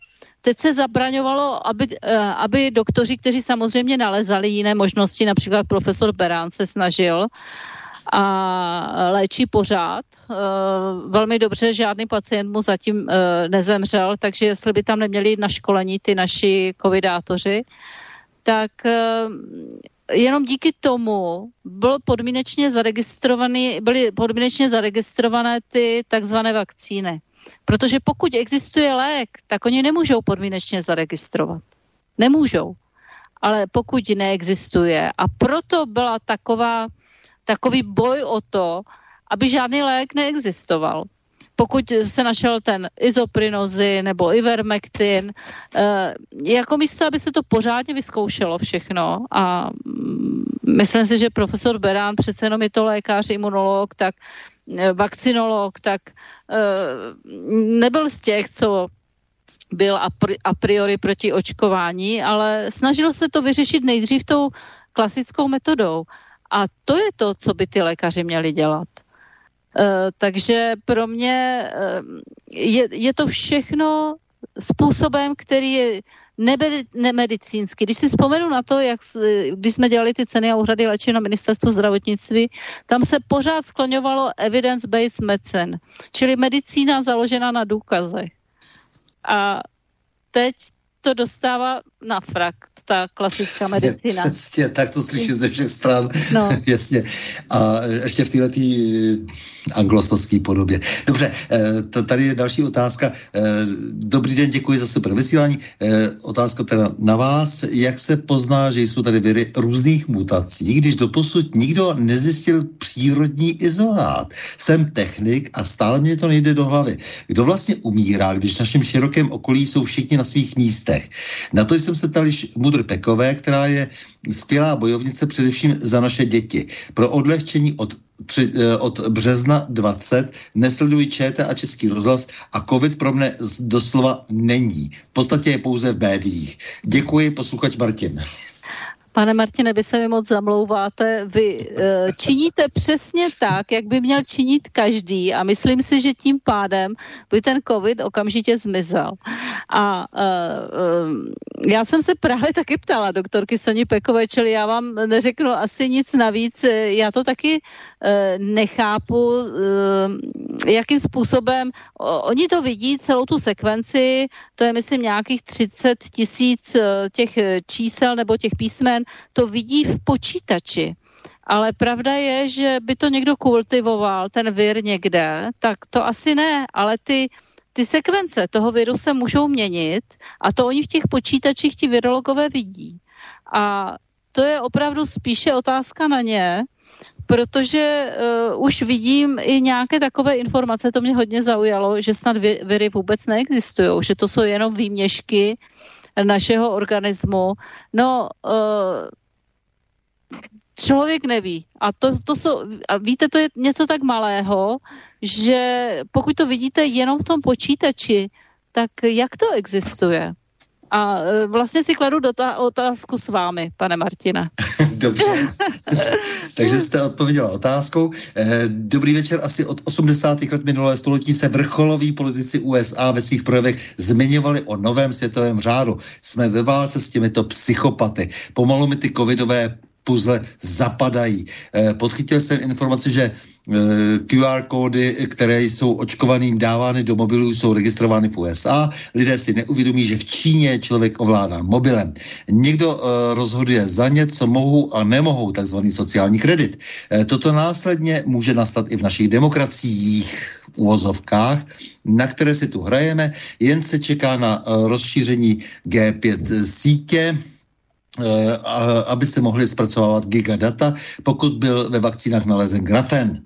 Teď se zabraňovalo, aby, eh, aby doktoři, kteří samozřejmě nalezali jiné možnosti, například profesor Berán se snažil a léčí pořád. Velmi dobře, žádný pacient mu zatím nezemřel, takže jestli by tam neměli na školení ty naši covidátoři, tak jenom díky tomu byl podmínečně zaregistrovaný, byly podmínečně zaregistrované ty takzvané vakcíny. Protože pokud existuje lék, tak oni nemůžou podmínečně zaregistrovat. Nemůžou. Ale pokud neexistuje, a proto byla taková, takový boj o to, aby žádný lék neexistoval pokud se našel ten izoprinozy nebo ivermectin, eh, jako místo, aby se to pořádně vyzkoušelo všechno a mm, myslím si, že profesor Berán přece jenom je to lékař, imunolog, tak eh, vakcinolog, tak eh, nebyl z těch, co byl a priori proti očkování, ale snažil se to vyřešit nejdřív tou klasickou metodou. A to je to, co by ty lékaři měli dělat. Eh, takže pro mě eh, je, je to všechno způsobem, který je nemedicínský. Když si vzpomenu na to, jak, když jsme dělali ty ceny a úhrady léčiv na ministerstvu zdravotnictví, tam se pořád skloňovalo evidence-based medicine, čili medicína založená na důkazech. A teď to dostává na frak ta klasická medicína. Přesně, tak to slyším ze všech stran. No. Jasně. A ještě v této anglosaské podobě. Dobře, eh, tady je další otázka. Eh, dobrý den, děkuji za super vysílání. Eh, otázka teda na vás. Jak se pozná, že jsou tady viry různých mutací, když doposud nikdo nezjistil přírodní izolát? Jsem technik a stále mě to nejde do hlavy. Kdo vlastně umírá, když v našem širokém okolí jsou všichni na svých místech? Na to jsem se ptal již Mudr Pekové, která je skvělá bojovnice především za naše děti. Pro odlehčení od, tři, eh, od března 20 nesledují ČT a Český rozhlas a covid pro mne doslova není. V podstatě je pouze v médiích. Děkuji, posluchač Martin. Pane Martine, vy se mi moc zamlouváte. Vy uh, činíte přesně tak, jak by měl činit každý a myslím si, že tím pádem by ten covid okamžitě zmizel. A uh, uh, já jsem se právě taky ptala doktorky Soni Pekové, čili já vám neřeknu asi nic navíc. Já to taky nechápu, jakým způsobem oni to vidí, celou tu sekvenci, to je myslím nějakých 30 tisíc těch čísel nebo těch písmen, to vidí v počítači. Ale pravda je, že by to někdo kultivoval, ten vir někde, tak to asi ne, ale ty, ty sekvence toho viru se můžou měnit a to oni v těch počítačích ti virologové vidí. A to je opravdu spíše otázka na ně, protože uh, už vidím i nějaké takové informace, to mě hodně zaujalo, že snad viry vůbec neexistují, že to jsou jenom výměšky našeho organismu. No, uh, člověk neví. A to, to jsou, a víte, to je něco tak malého, že pokud to vidíte jenom v tom počítači, tak jak to existuje? A e, vlastně si kladu dota- otázku s vámi, pane Martina. Dobře. Takže jste odpověděla otázkou. E, dobrý večer. Asi od 80. let minulého století se vrcholoví politici USA ve svých projevech zmiňovali o novém světovém řádu. Jsme ve válce s těmito psychopaty. Pomalu mi ty covidové puzle zapadají. Eh, podchytil jsem informaci, že eh, QR kódy, které jsou očkovaným dávány do mobilů, jsou registrovány v USA. Lidé si neuvědomí, že v Číně člověk ovládá mobilem. Někdo eh, rozhoduje za ně, co mohou a nemohou, takzvaný sociální kredit. Toto následně může nastat i v našich demokraciích, v uvozovkách, na které si tu hrajeme, jen se čeká na rozšíření G5 sítě, aby se mohly zpracovávat gigadata, pokud byl ve vakcínách nalezen grafen.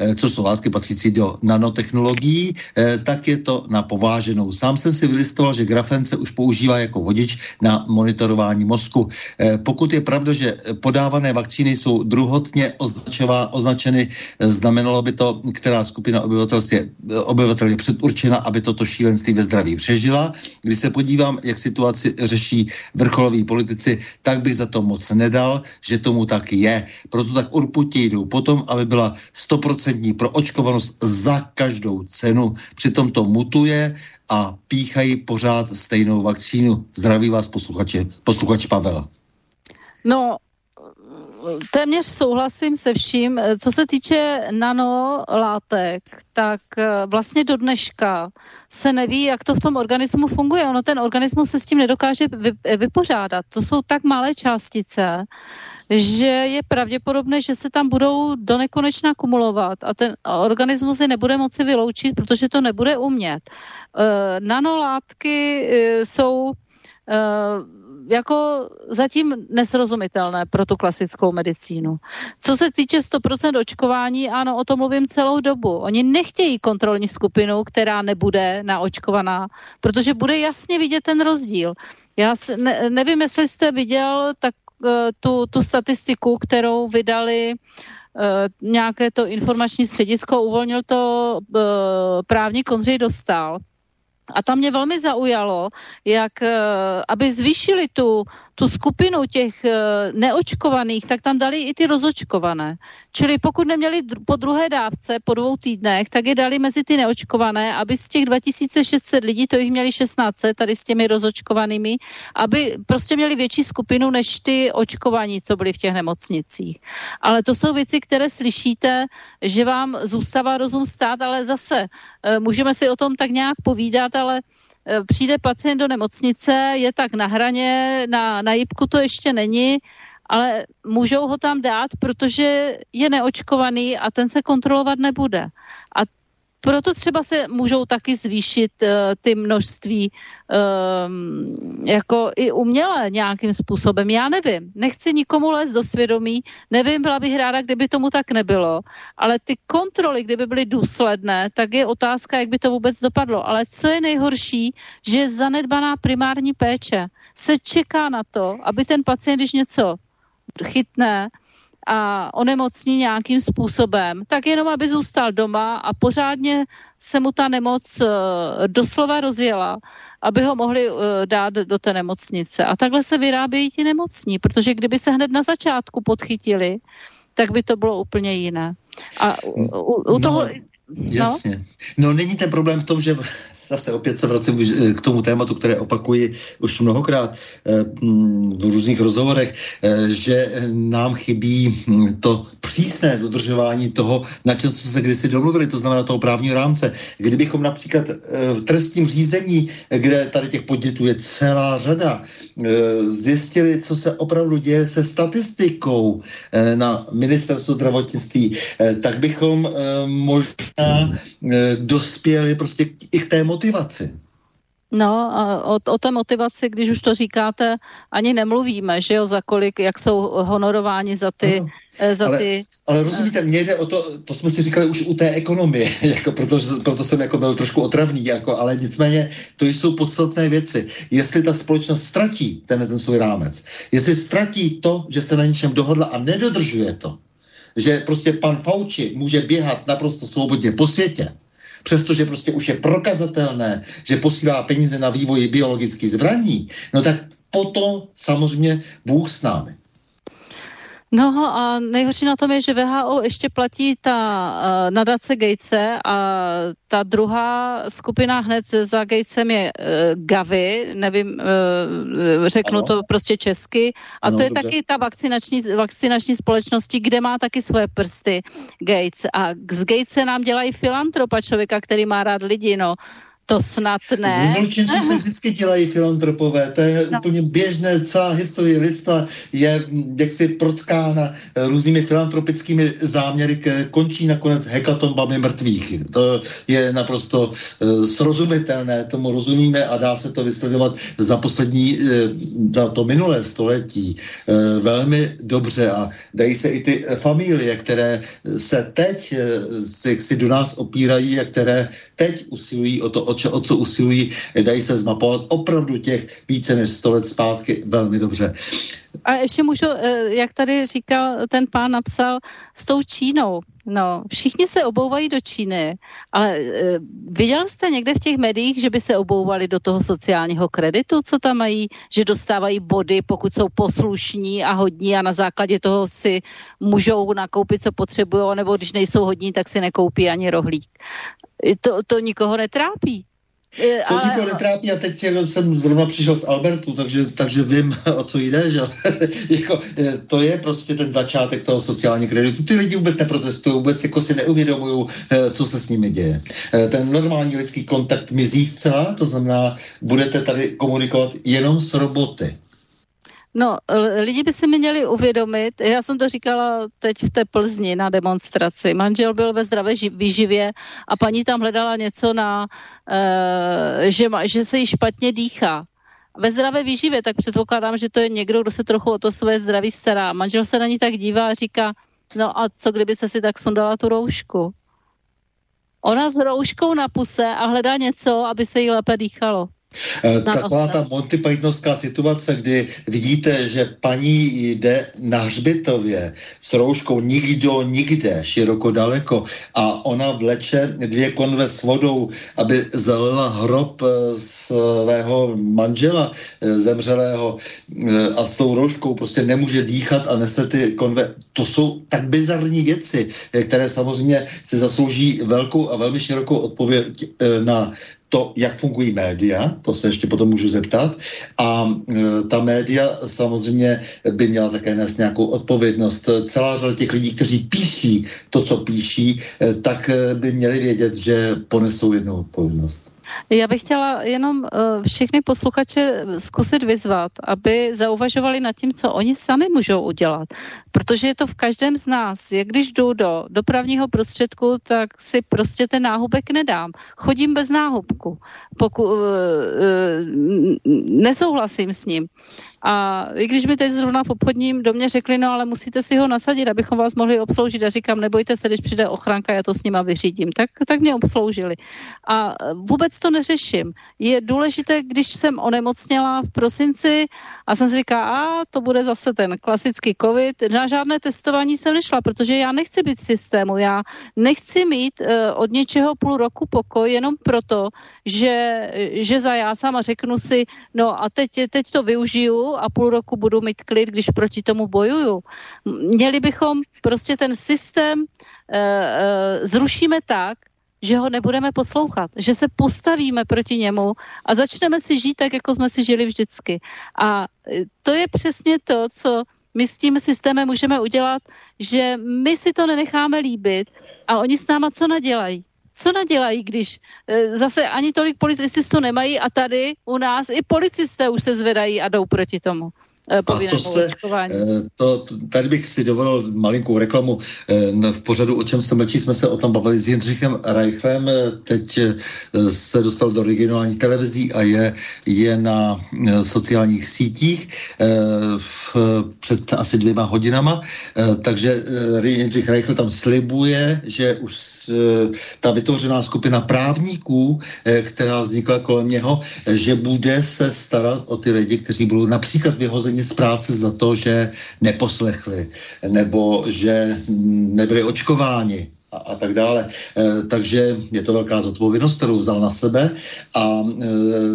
Eh, co jsou látky patřící do nanotechnologií, eh, tak je to na pováženou. Sám jsem si vylistoval, že grafen se už používá jako vodič na monitorování mozku. Eh, pokud je pravda, že podávané vakcíny jsou druhotně označová, označeny, znamenalo by to, která skupina obyvatelstv je, obyvatel je předurčena, aby toto šílenství ve zdraví přežila. Když se podívám, jak situaci řeší vrcholoví politici, tak bych za to moc nedal, že tomu tak je. Proto tak urputě jdou potom, aby byla 100% 100% pro očkovanost za každou cenu. Přitom to mutuje a píchají pořád stejnou vakcínu. Zdraví vás posluchače, posluchač Pavel. No, téměř souhlasím se vším. Co se týče nanolátek, tak eh, vlastně do dneška se neví, jak to v tom organismu funguje. Ono ten organismus se s tím nedokáže vypořádat. To jsou tak malé částice, že je pravděpodobné, že se tam budou do nekonečna kumulovat a ten organismus je nebude moci vyloučit, protože to nebude umět. Nanolátky jsou jako zatím nesrozumitelné pro tu klasickou medicínu. Co se týče 100% očkování, ano, o tom mluvím celou dobu. Oni nechtějí kontrolní skupinu, která nebude naočkovaná, protože bude jasně vidět ten rozdíl. Já ne, nevím, jestli jste viděl tak Eh, tu, tu statistiku, kterou vydali eh, nějaké to informační středisko, uvolnil to eh, právník Ondřej Dostal. A tam mě velmi zaujalo, jak aby zvýšili tu, tu skupinu těch uh, neočkovaných, tak tam dali i ty rozočkované. Čili pokud neměli po druhé dávce, po dvou týdnech, tak je dali mezi ty neočkované, aby z těch 2600 lidí, to jich měli 16 tady s těmi rozočkovanými, aby prostě měli větší skupinu než ty očkovaní, co byli v těch nemocnicích. Ale to jsou věci, které slyšíte, že vám zůstává rozum stát, ale zase uh, můžeme si o tom tak nějak povídat, ale Eh, přijde pacient do nemocnice, je tak na hraně, na, na jibku to ještě není, ale můžou ho tam dát, protože je neočkovaný a ten se kontrolovat nebude. A proto třeba se můžou taky zvýšit uh, ty množství um, jako i uměle nějakým způsobem. Já nevím, nechci nikomu lézt do svědomí, nevím, byla bych ráda, kdyby tomu tak nebylo, ale ty kontroly, kdyby byly důsledné, tak je otázka, jak by to vůbec dopadlo. Ale co je nejhorší, že je zanedbaná primární péče. Se čeká na to, aby ten pacient, když něco chytne, a onemocní nějakým způsobem, tak jenom aby zůstal doma a pořádně se mu ta nemoc uh, doslova rozjela, aby ho mohli uh, dát do té nemocnice. A takhle se vyrábějí ti nemocní, protože kdyby se hned na začátku podchytili, tak by to bylo úplně jiné. A u, u, u toho... No, jasně. No není ten problém v tom, že zase opět se vracím k tomu tématu, které opakuji už mnohokrát mm, v různých rozhovorech, že nám chybí to přísné dodržování toho, na čem jsme se kdysi domluvili, to znamená toho právního rámce. Kdybychom například v trestním řízení, kde tady těch podnětů je celá řada, zjistili, co se opravdu děje se statistikou na ministerstvu zdravotnictví, tak bychom možná dospěli prostě i k té motivaci. No a o, o té motivaci, když už to říkáte, ani nemluvíme, že jo, za kolik, jak jsou honorováni za ty... No, za ale, ty ale rozumíte, mně jde o to, to jsme si říkali už u té ekonomie, jako proto, proto jsem jako byl trošku otravný, jako, ale nicméně to jsou podstatné věci. Jestli ta společnost ztratí ten, ten svůj rámec, jestli ztratí to, že se na něčem dohodla a nedodržuje to, že prostě pan Fauci může běhat naprosto svobodně po světě, přestože prostě už je prokazatelné, že posílá peníze na vývoj biologických zbraní, no tak potom samozřejmě Bůh s námi. No a nejhorší na tom je, že VHO ještě platí ta uh, nadace Gatese a ta druhá skupina hned za Gatesem je uh, Gavi, nevím, uh, řeknu ano. to prostě česky. A ano, to je dobře. taky ta vakcinační, vakcinační společnosti, kde má taky svoje prsty Gates. A z Gatese nám dělají filantropa člověka, který má rád lidi, no. To snad ne. Z zločinců se vždycky dělají filantropové, to je no. úplně běžné, celá historie lidstva je jaksi protkána různými filantropickými záměry, které končí nakonec hekatombami mrtvých. To je naprosto uh, srozumitelné, tomu rozumíme a dá se to vysledovat za poslední, uh, za to minulé století velmi dobře a dají se i ty familie, které se teď uh, si do nás opírají a které teď usilují o to, o o co usilují, dají se zmapovat opravdu těch více než 100 let zpátky velmi dobře. A ještě můžu, eh, jak tady říkal, ten pán napsal, s tou Čínou. No, všichni se obouvají do Číny, ale e, viděl jste někde v těch médiích, že by se obouvali do toho sociálního kreditu, co tam mají, že dostávají body, pokud jsou poslušní a hodní a na základě toho si můžou nakoupit, co potřebují, nebo když nejsou hodní, tak si nekoupí ani rohlík. To, to nikoho netrápí. To ale... nikoho netrápí a teď jsem zrovna přišel z Albertu, takže, takže vím, o co jde, že jako, to je prostě ten začátek toho sociálního kreditu. Ty lidi vůbec neprotestují, vůbec jako si neuvědomují, eh, co se s nimi děje. Eh, ten normální lidský kontakt mizí zcela, to znamená, budete tady komunikovat jenom s roboty. No, lidi by si měli uvědomit, já jsem to říkala teď v té Plzni na demonstraci, manžel byl ve zdravé výživě a paní tam hledala něco na, uh, že, že se jí špatně dýchá. Ve zdravé výživě, tak předpokládám, že to je někdo, kdo se trochu o to své zdraví stará. Manžel se na ní tak dívá a říká, no a co kdyby se si tak sundala tu roušku? Ona s rouškou na puse a hledá něco, aby se jí lépe dýchalo. Eh, taková ta Monty Pythonovská situace, kdy vidíte, že paní jde na hřbitově s rouškou nikdo nikde, široko daleko a ona vleče dvě konve s vodou, aby zalila hrob eh, svého manžela eh, zemřelého a s tou rouškou prostě nemůže dýchat a nese ty konve. To jsou tak bizarní věci, které samozřejmě si zaslouží velkou a velmi širokou odpověď na to, jak fungují média, to se ještě potom můžu zeptat, a e, ta média samozřejmě by měla také nést nějakou odpovědnost. Celá řada těch lidí, kteří píší to, co píší, e, tak e, by měli vědět, že ponesou jednu odpovědnost. Já bych chtěla jenom všechny posluchače zkusit vyzvat, aby zauvažovali nad tím, co oni sami můžou udělat. Protože je to v každém z nás. Jak když jdu do dopravního prostředku, tak si prostě ten náhubek nedám. Chodím bez náhubku. Poku, uh, uh, nesouhlasím s ním. A i když mi teď zrovna v obchodním domě řekli, no ale musíte si ho nasadit, abychom vás mohli obsloužit a říkám, nebojte se, když přijde ochranka, já to s nima vyřídím. Tak, tak mě obsloužili. A vůbec to neřeším. Je důležité, když jsem onemocněla v prosinci a jsem si říká, a to bude zase ten klasický covid, na žádné testování jsem nešla, protože já nechci být v systému, já nechci mít uh, od něčeho půl roku pokoj jenom proto, že, že zajásám a řeknu si, no a teď, teď to využiju a půl roku budu mít klid, když proti tomu bojuju. Měli bychom prostě ten systém uh, uh, zrušíme tak, že ho nebudeme poslouchat, že se postavíme proti němu a začneme si žít tak, jako jsme si žili vždycky. A e, to je přesně to, co my s tím systémem můžeme udělat, že my si to nenecháme líbit a oni s náma co nadělají? Co nadělají, když e, zase ani tolik policistů nemají a tady u nás i policisté už se zvedají a jdou proti tomu. Eh, a to se, eh, to, tady bych si dovolil malinkou reklamu. Eh, v pořadu O čem se mlčí jsme se o tom bavili s Jindřichem Reichlem. Teď se dostal do regionálních televizí a je, je na sociálních sítích v, před asi dvěma hodinama. Takže Jindřich Reichl tam slibuje, že už ta vytvořená skupina právníků, která vznikla kolem něho, že bude se starat o ty lidi, kteří budou například vyhozeni z práce za to, že neposlechli nebo že nebyli očkováni a, a tak dále. E, takže je to velká zodpovědnost, kterou vzal na sebe a e,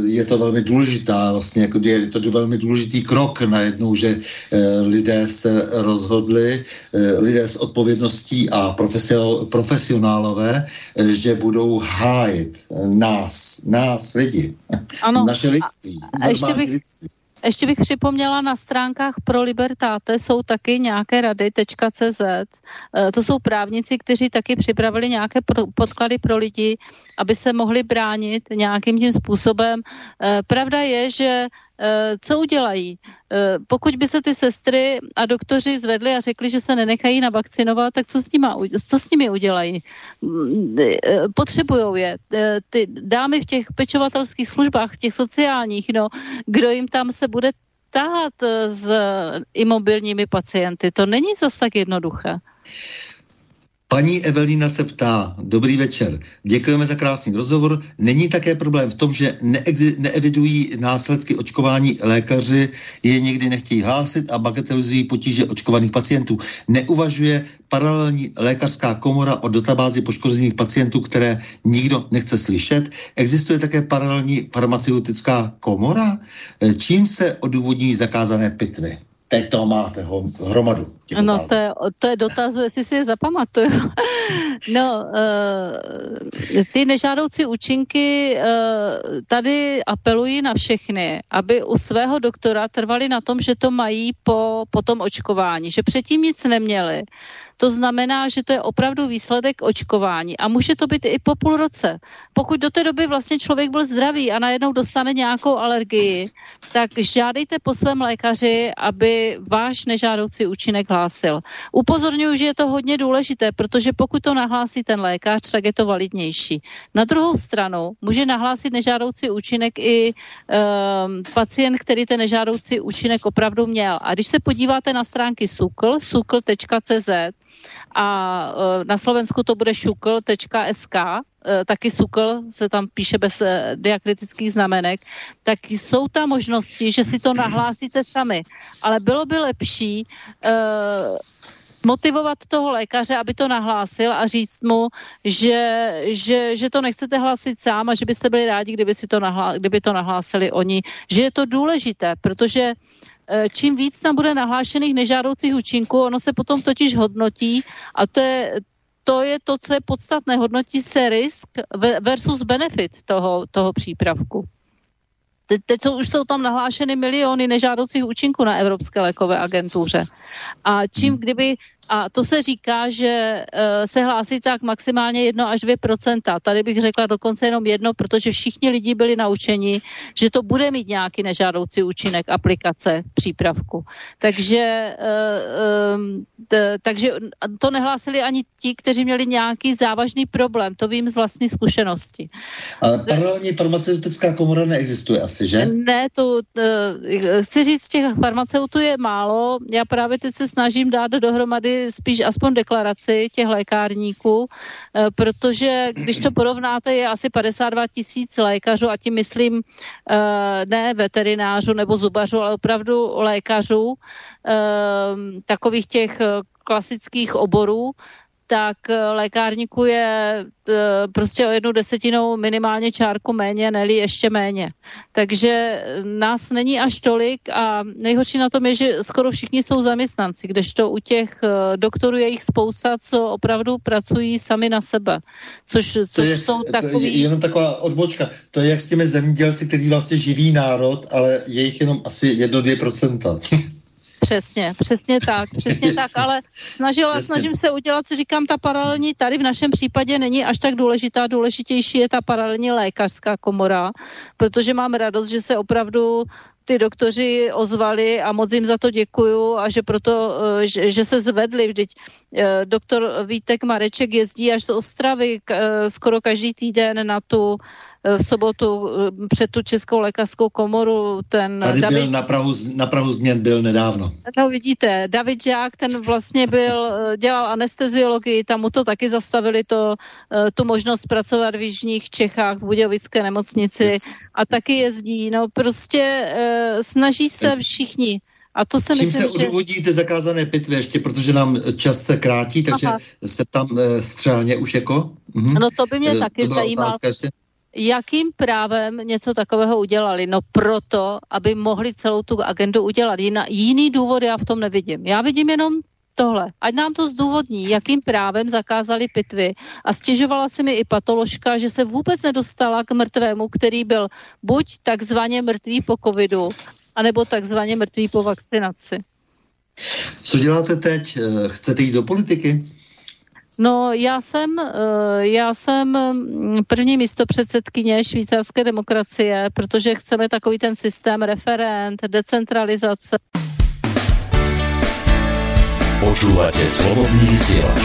je to velmi důležitá, vlastně jako je to velmi důležitý krok najednou, že e, lidé se rozhodli, e, lidé s odpovědností a profesio, profesionálové, e, že budou hájit nás, nás lidi, ano. naše lidství, a, a ještě bych, lidství. Ještě bych připomněla, na stránkách pro Libertáte jsou taky nějaké rady.cz. Eh, to jsou právníci, kteří taky připravili nějaké podklady pro lidi, aby se mohli bránit nějakým tím způsobem. Eh, pravda je, že co udělají? Eh, pokud by se ty sestry a doktoři zvedli a řekli, že se nenechají navakcinovat, tak co s, nima, co s nimi udělají? Mm, eh, potřebují je. Ty dámy v těch pečovatelských službách, v těch sociálních, no, kdo jim tam se bude tahat s imobilními pacienty, to není zase tak jednoduché. Paní Evelina se ptá, dobrý večer, děkujeme za krásný rozhovor. Není také problém v tom, že neexi- neevidují následky očkování lékaři, je někdy nechtějí hlásit a bagatelizují potíže očkovaných pacientů. Neuvažuje paralelní lékařská komora o databázi poškozených pacientů, které nikdo nechce slyšet. Existuje také paralelní farmaceutická komora, čím se odůvodní zakázané pitvy teď to máte ho, hromadu. No to je, to je dotaz, jestli si je zapamatuju. no, uh, ty nežádoucí účinky uh, tady apelují na všechny, aby u svého doktora trvali na tom, že to mají po, po tom očkování, že předtím nic neměli to znamená, že to je opravdu výsledek očkování a může to být i po půl roce. Pokud do té doby vlastně člověk byl zdravý a najednou dostane nějakou alergii, tak žádejte po svém lékaři, aby váš nežádoucí účinek hlásil. Upozorňuji, že je to hodně důležité, protože pokud to nahlásí ten lékař, tak je to validnější. Na druhou stranu může nahlásit nežádoucí účinek i um, pacient, který ten nežádoucí účinek opravdu měl. A když se podíváte na stránky SUKL, sukl.cz, a e, na Slovensku to bude šukl.sk, e, taky sukl se tam píše bez e, diakritických znamenek, tak jsou tam možnosti, že si to nahlásíte sami. Ale bylo by lepší motivovat toho lékaře, aby to nahlásil a říct mu, že, že, že to nechcete hlásit sám a že byste byli rádi, kdyby, si to, nahlá, kdyby to nahlásili oni. Že je to důležité, protože uh, Eh, čím víc tam bude nahlášených nežádoucích účinků, ono se potom totiž hodnotí a to je, to je to, co je podstatné. Hodnotí se risk versus benefit toho, toho přípravku. Teď, teď jsou, už jsou tam nahlášeny miliony nežádoucích účinků na Evropské lékové agentuře. A čím, kdyby a to se říká, že uh, se hlásí tak maximálně 1 až 2% Tady bych řekla dokonce jenom jedno, protože všichni lidi byli naučeni, že to bude mít nějaký nežádoucí účinek aplikace přípravku. Takže, t, takže to nehlásili ani ti, kteří měli nějaký závažný problém. To vím z vlastní zkušenosti. Ale paralelní farmaceutická komora neexistuje asi, že? Ne, to uh, chci říct, těch farmaceutů je málo. Já právě teď se snažím dát dohromady spíš aspoň deklaraci těch lékárníků, eh, protože když to porovnáte, je asi 52 tisíc lékařů a tím myslím eh, ne veterinářů nebo zubařů, ale opravdu lékařů, eh, takových těch klasických oborů, tak lékárníku je prostě o jednu desetinou minimálně čárku méně, neli ještě méně. Takže nás není až tolik a nejhorší na tom je, že skoro všichni jsou zaměstnanci, kdežto u těch doktorů je jich spousta, co opravdu pracují sami na sebe. Což, což je, jsou takový... To je jenom taková odbočka. To je jak s těmi zemědělci, kteří vlastně živí národ, ale je jich jenom asi 1-2%. Přesně, přesně tak, přesně tak, ale snažila, snažím se udělat, si říkám, ta paralelní tady v našem případě není až tak důležitá, důležitější je ta paralelní lékařská komora, protože mám radost, že se opravdu ty doktoři ozvali a moc jim za to děkuju a že proto, eh, že, že se zvedli. Vždyť eh, doktor Vítek Mareček jezdí až z Ostravy eh, skoro každý týden na tu v sobotu před tu Českou lékařskou komoru. Ten Tady David... byl na Prahu, na Prahu změn byl nedávno. No vidíte, David Žák, ten vlastně byl, dělal anesteziologii, tam mu to taky zastavili to, tu možnost pracovat v Jižních Čechách, v Budějovické nemocnici yes. a taky jezdí. No prostě snaží se všichni. A to se Čím myslím, se odůvodní ty zakázané pitvy ještě, protože nám čas se krátí, takže Aha. se tam e, střelně už jako... Mhm. No to by mě e, taky zajímalo. Jakým právem něco takového udělali? No proto, aby mohli celou tu agendu udělat. Jiná, jiný důvod já v tom nevidím. Já vidím jenom tohle. Ať nám to zdůvodní, jakým právem zakázali pitvy. A stěžovala si mi i patoložka, že se vůbec nedostala k mrtvému, který byl buď takzvaně mrtvý po covidu, anebo takzvaně mrtvý po vakcinaci. Co děláte teď? Eh, chcete jít do politiky? No, já jsem, eh, já jsem mm, první místo předsedkyně švýcarské demokracie, protože chceme takový ten systém referent, decentralizace. Počúvate slobodný vysielač.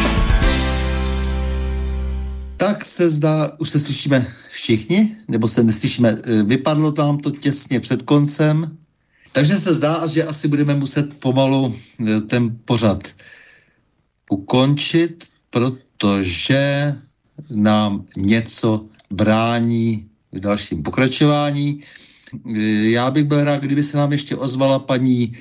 Tak se zdá, už se slyšíme všichni, nebo se neslyšíme, e, vypadlo tam to těsně před koncem, takže se zdá, že asi budeme muset pomalu e, ten pořad ukončit, protože nám něco brání v dalším pokračování. Já bych byl rád, kdyby se nám ještě ozvala paní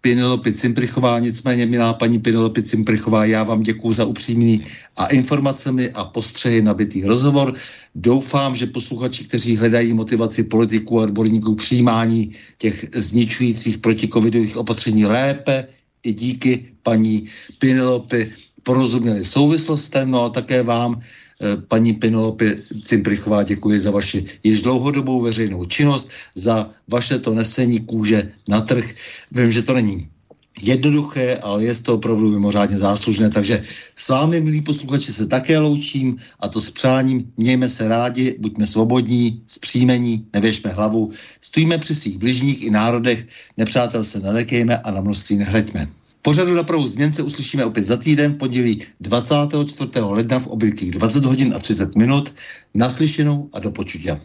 Pinelopi Cimprichová, nicméně milá paní Pinelopi Cimprichová, já vám děkuji za upřímný a informacemi a postřehy nabitý rozhovor. Doufám, že posluchači, kteří hledají motivaci politiků a odborníků přijímání těch zničujících protikovidových opatření lépe, i díky paní Pinelopi porozuměli souvislostem, no a také vám, eh, paní Pinelopi Cimprichová, děkuji za vaši již dlouhodobou veřejnou činnost, za vaše to nesení kůže na trh. Vím, že to není jednoduché, ale je to opravdu mimořádně záslužné. Takže s vámi, milí posluchači, se také loučím a to s přáním. Mějme se rádi, buďme svobodní, zpříjmení, nevěšme hlavu, stojíme při svých bližních i národech, nepřátel se nelekejme a na množství nehleďme. Pořadu na pravou změn se uslyšíme opět za týden, pondělí 24. ledna v obvyklých 20 hodin a 30 minut. Naslyšenou a do počutě.